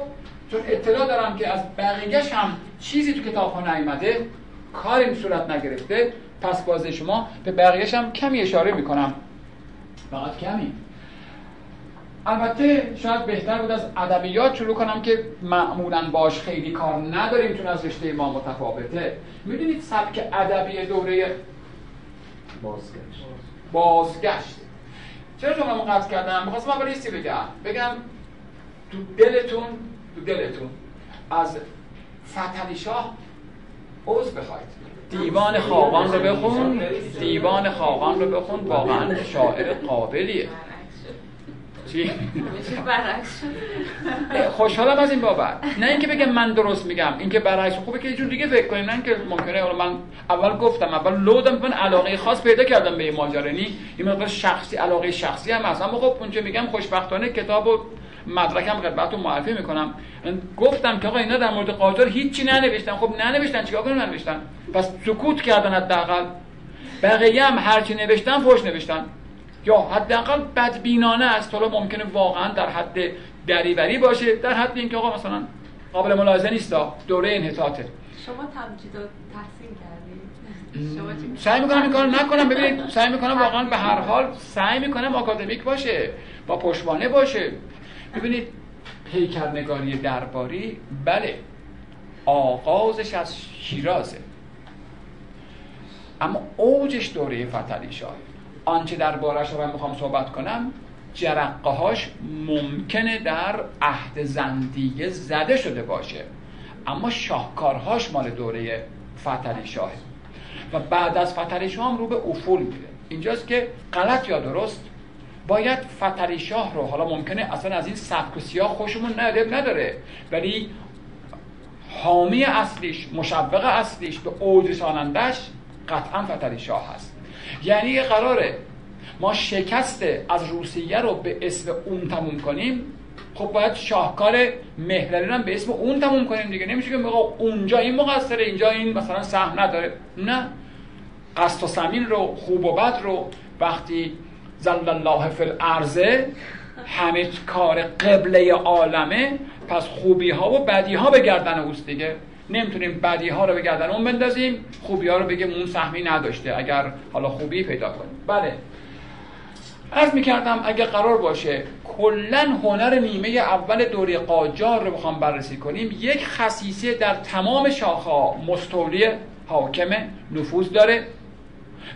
چون اطلاع دارم که از بقیهش هم چیزی تو کتاب ها نیامده کاری صورت نگرفته پس بازه شما به بقیهش هم کمی اشاره می‌کنم. فقط کمی. البته شاید بهتر بود از ادبیات شروع کنم که معمولا باش خیلی کار نداریم چون از رشته ما متفاوته. می‌دونید سبک ادبی دوره بازگشت. بازگشت. چرا جمله قطع کردم؟ می‌خواستم اول یه بگم. بگم تو دلتون تو دلتون از فتلی شاه عوض بخواید. دیوان خاقان رو بخون. دیوان خاقان رو بخون. واقعا شاعر قابلیه. چی؟ خوشحالم از این بابت. نه اینکه بگم من درست میگم اینکه برعکس. خوبه که یه جور دیگه فکر کنیم نه اینکه ممکنه حالا من اول گفتم اول لودم من علاقه خاص پیدا کردم به این ماجرا. یعنی این مقدار شخصی علاقه شخصی هم هست. اما خب اونجا میگم خوشبختانه کتاب و مدرکم خدمتتون معرفی می‌کنم. گفتم که آقا اینا در مورد قاجار هیچی ننوشتن. خب ننوشتن چیکار کنن ننوشتن؟ پس سکوت کردن حداقل. بقیه هم هرچی نوشتن فوش نوشتن. یا حداقل بدبینانه است. حالا ممکنه واقعا در حد دریوری باشه در حد اینکه آقا مثلا قابل ملاحظه نیست دوره انحطاطه. شما تمجید و تحسین کردید سعی می‌کنم این کار نکنم. ببینید سعی می‌کنم واقعا به هر حال سعی می‌کنم آکادمیک باشه با پشتوانه باشه. ببینید پیکرنگاری درباری بله آغازش از شیرازه. اما اوجش دوره فتلی شاه آنچه دربارش رو می‌خوام صحبت کنم جرقه هاش ممکنه در عهد زندیه زده شده باشه. اما شاهکارهاش مال دوره فتلی شاه. و بعد از فتلی شاه هم رو به افول میره. اینجاست که غلط یا درست باید فتلی شاه رو حالا ممکنه اصلا از این سبک و خوشمون نداره نداره. ولی حامی اصلیش مشوق اصلیش به اوج رسانندش قطعا فتلی شاه هست. یعنی قراره. ما شکست از روسیه رو به اسم اون تموم کنیم. خب باید شاهکار مهرلی هم به اسم اون تموم کنیم دیگه. نمیشه که میگه اونجا این مقصره اینجا این مثلا سهم نداره. نه. قصد و سمین رو خوب و بد رو وقتی زل الله فی الارزه همه کار قبله عالمه پس خوبی ها و بدی ها به گردن اوست دیگه. نمی‌تونیم بدی ها رو به گردن اون بندازیم خوبی ها رو بگیم اون سهمی نداشته. اگر حالا خوبی پیدا کنیم. بله. عرض می‌کردم اگر قرار باشه کلا هنر نیمه اول دوره قاجار رو بخوام بررسی کنیم یک خصیصه در تمام شاخها مستولی حاکم نفوذ داره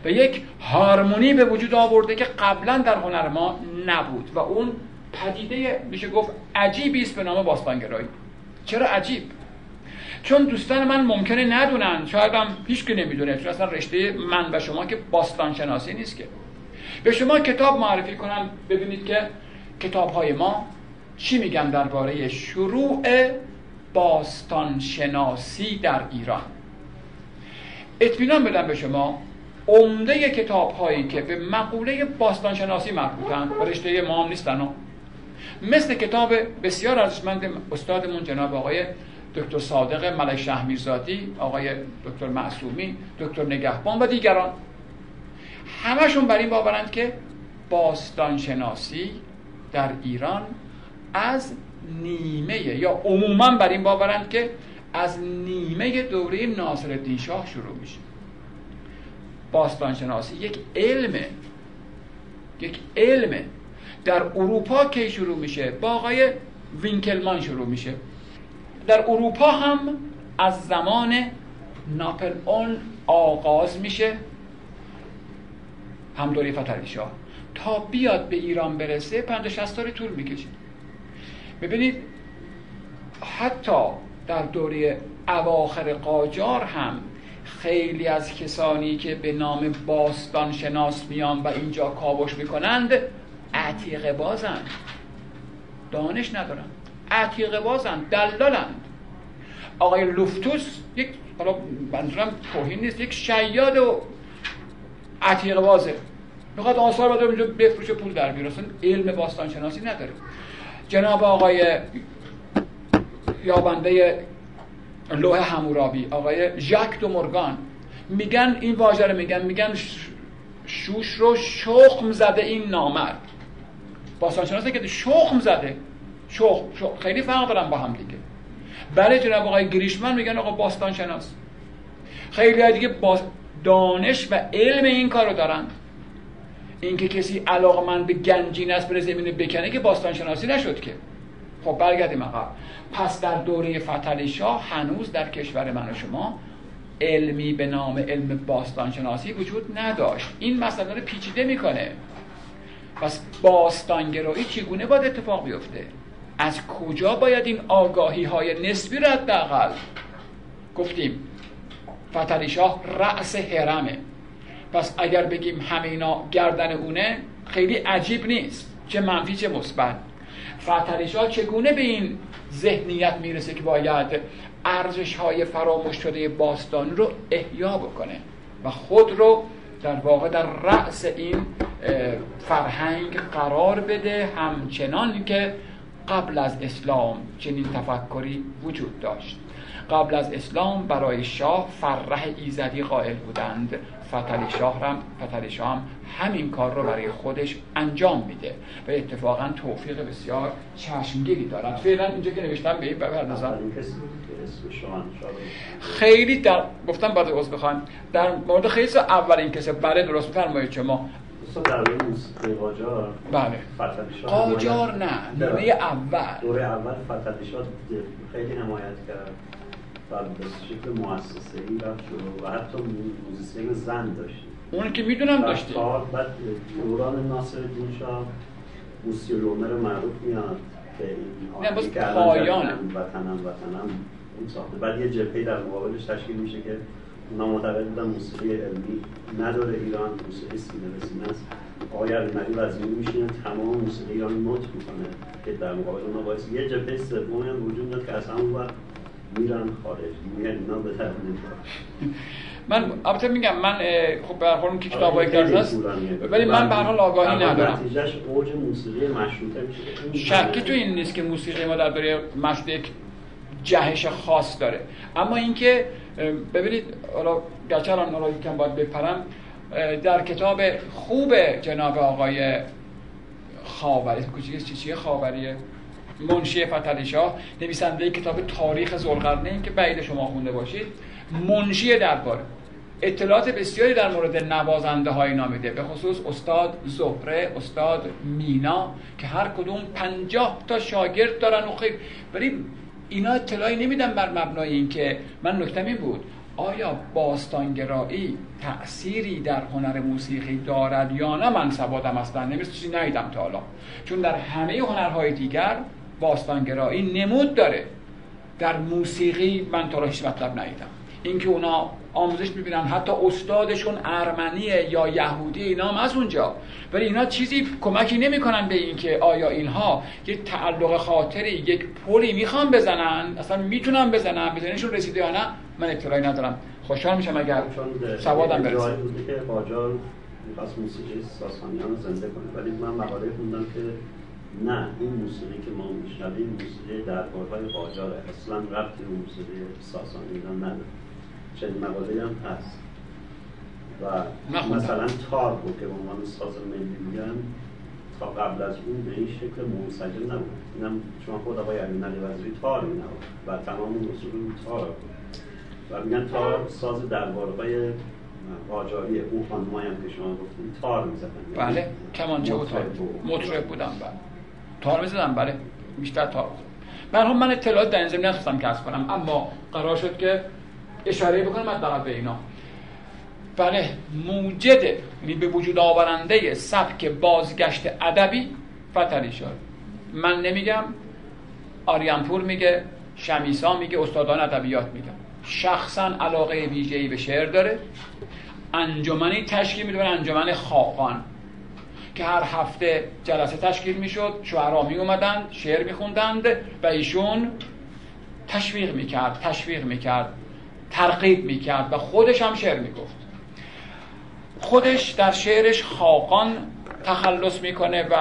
و یک هارمونی به وجود آورده که قبلا در هنر ما نبود و اون پدیده میشه گفت عجیبی است به نام باستانگرایی. چرا عجیب؟ چون دوستان من ممکنه ندونن. شاید هم هیچ که نمی‌دونه چون اصلا رشته من و شما که باستان شناسی نیست که. به شما کتاب معرفی کنم. ببینید که کتاب های ما چی میگن درباره شروع باستان شناسی در ایران. اطمینان بدم به شما عمده کتاب هایی که به مقوله باستان شناسی مربوطن رشته ما هم نیستن. مثل کتاب بسیار ارزشمند استادمون جناب آقای دکتر صادق ملک شهمیرزادی آقای دکتر معصومی دکتر نگهبان و دیگران. همشون بر این باورند که باستانشناسی در ایران از نیمه یا عموما بر این باورند که از نیمه دوره ناصرالدین شاه شروع میشه. باستانشناسی یک علمه یک علمه در اروپا کی شروع میشه؟ با آقای وینکلمان شروع میشه. در اروپا هم از زمان ناپل اون آغاز میشه. هم دوره شاه تا بیاد به ایران برسه 50 60 سال طول می‌کشه. ببینید حتی در دوره اواخر قاجار هم خیلی از کسانی که به نام باستان شناس میان و اینجا کاوش می‌کنند عتیقه بازند دانش ندارند عتیقه بازند دلالند. آقای لوفتوس یک حالا منظورم توهین نیست یک شیاد و عتیقه بازه. می‌خواد آثار بده اونجا بفروشه پول در بیاره. علم باستان شناسی نداره. جناب آقای یابنده لوح همورابی آقای ژاک دو مورگان. میگن این واژه رو میگن میگن شوش رو شخم زده این نامرد. باستان شناسی که شخم زده. شخم, شخم. خیلی فرق دارن با هم دیگه. بله جناب آقای گریشمن میگن آقا باستان شناس. خیلی دیگه دانش و علم این کارو دارن. اینکه کسی من به گنجین است بره زمین بکنه که باستان شناسی نشد که. خب برگردیم آقا. پس در دوره فتلی شاه هنوز در کشور من و شما علمی به نام علم باستان شناسی وجود نداشت. این مسئله رو پیچیده می‌کنه. پس باستانگرایی چگونه باید اتفاق بیفته؟ از کجا باید این آگاهی های نسبی رو حداقل؟ گفتیم فتلی رأس حرمه. پس اگر بگیم همه اینا گردن اونه خیلی عجیب نیست. چه منفی چه مثبت. فتریشا چگونه به این ذهنیت می‌رسه که باید ارزش های فراموش شده باستانی رو احیا بکنه و خود رو در واقع در رأس این فرهنگ قرار بده؟ همچنان که قبل از اسلام چنین تفکری وجود داشت. قبل از اسلام برای شاه فرح ایزدی قائل بودند. فتلی شاه هم فتلی شاه هم همین کار رو برای خودش انجام میده و اتفاقا توفیق بسیار چشمگیری دارد. فعلا اینجا که نوشتم به این بپردازم. خیلی در گفتم بعد از بخوام در مورد خیلی اولین کسی بله درست فرمایید شما. قاجار بله. قاجار نه دوره اول. دوره اول فتلیشات خیلی حمایت کرد و به شکل مؤسسه ای رفت شروع و حتی موزیسین زن داشتیم اون که می‌دونم داشتیم بعد دوران ناصر الدین شاه موسیولومر معروف میاد که این باز پایان وطنم وطنم اون ساخته. بعد یه جبهه در مقابلش تشکیل میشه که معتقد بودن موسیقی علمی نداره ایران موسیقی سینه به سینه است. آقای علیمری وزیر میشینه تمام موسیقی ایران نوت می‌کنه که در مقابل اونا باعث یه جبهه سومی هم وجود داد که از همون وقت میرن خارج. میگن اینا به من البته میگم من خب به هر حال که کتابای هست. ولی من به هر حال آگاهی ندارم. نتیجهش اوج موسیقی مشروطه. میشه شکی تو این نیست که موسیقی ما در دوره مشروطه یک جهش خاص داره. اما اینکه ببینید حالا گرچه الان حالا یکم باید بپرم در کتاب خوب جناب آقای خاوری کوچیک چیه؟ خاوریه. منشی فتلی شاه نویسنده کتاب تاریخ زلقرنین که بعید شما خونده باشید. منشی درباره. اطلاعات بسیاری در مورد نوازنده های نامیده به خصوص استاد زهره استاد مینا که هر کدوم پنجاه تا شاگرد دارن و خیلی ولی اینا اطلاعی نمیدن بر مبنای اینکه من نکتم این بود آیا باستانگرایی تأثیری در هنر موسیقی دارد یا نه؟ من سوادم اصلا نمیست چیزی ندیدم تا حالا. چون در همه هنرهای دیگر باستانگرایی نمود داره. در موسیقی من تا هیچ مطلب ندیدم. اینکه اونا آموزش می‌بینن. حتی استادشون ارمنیه یا یهودی اینا هم از اونجا. ولی اینا چیزی کمکی نمی‌کنن به اینکه آیا اینها یک تعلق خاطری یک پلی می‌خوان بزنن؟ اصلا می‌تونن بزنن؟ بزنشون رسیده یا نه؟ من اطلاعی ندارم. خوشحال میشم اگر سوادم برسه. که قاجار می‌خواست موسیقی ساسانیان زنده کنه. ولی من مقاله خوندم که نه این موسیقی که ما میشنویم موسیقی دربارهای قاجاره. اصلا ربطی به موسیقی ساسانیان نداره. چنین مقاله هم هست. و مثلا تار بود که به عنوان ساز ملی میگن تا قبل از اون به این شکل منسجم نبود. اینم شما خود آقای علی نقی وزیری تار می و تمام اصول تار بود. و میگن تار ساز دربارهای قاجاری اون خانمایی هم که شما گفتید تار می‌زدن. بله کمانچه و تار. مطرب بودم بله. تار می‌زدن بله. بیشتر تار هم من اطلاعات در این زمینه نخواستم کسب کنم اما قرار شد که اشاره بکنم حداقل به اینا. بله موجد یعنی به وجود آورنده سبک بازگشت ادبی فتلی شد من نمیگم آریانپور میگه شمیسا میگه استادان ادبیات میگن. شخصا علاقه ویژه‌ای به شعر داره. انجمنی تشکیل میده انجمن خاقان که هر هفته جلسه تشکیل می‌شد. شعرا می اومدند شعر میخوندند و ایشون تشویق می‌کرد تشویق می‌کرد. ترغیب می‌کرد و خودش هم شعر می‌گفت. خودش در شعرش خاقان تخلص می‌کنه و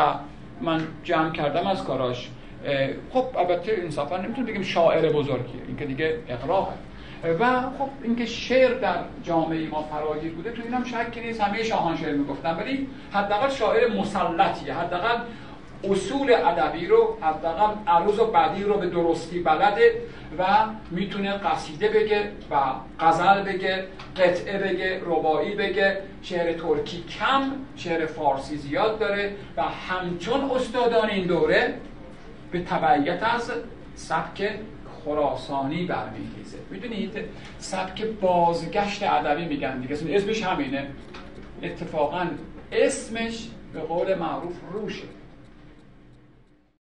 من جمع کردم از کاراش. خب البته انصافا نمی‌تونیم بگیم شاعر بزرگیه این که دیگه اقراقه. و خب اینکه شعر در جامعه ما فراگیر بوده تو اینم شکی نیست همه شاهان شعر می‌گفتن. ولی حداقل شاعر مسلطیه. حداقل اصول ادبی رو حداقل عروض و بدی رو به درستی بلده. و می‌تونه قصیده بگه و غزل بگه قطعه بگه ربایی بگه. شعر ترکی کم شعر فارسی زیاد داره و همچون استادان این دوره به تبعیت از سبک خراسانی برمیخیزه. می‌دونید؟ سبک بازگشت ادبی میگن دیگه. اسمش همینه. اتفاقا اسمش به قول معروف روشه.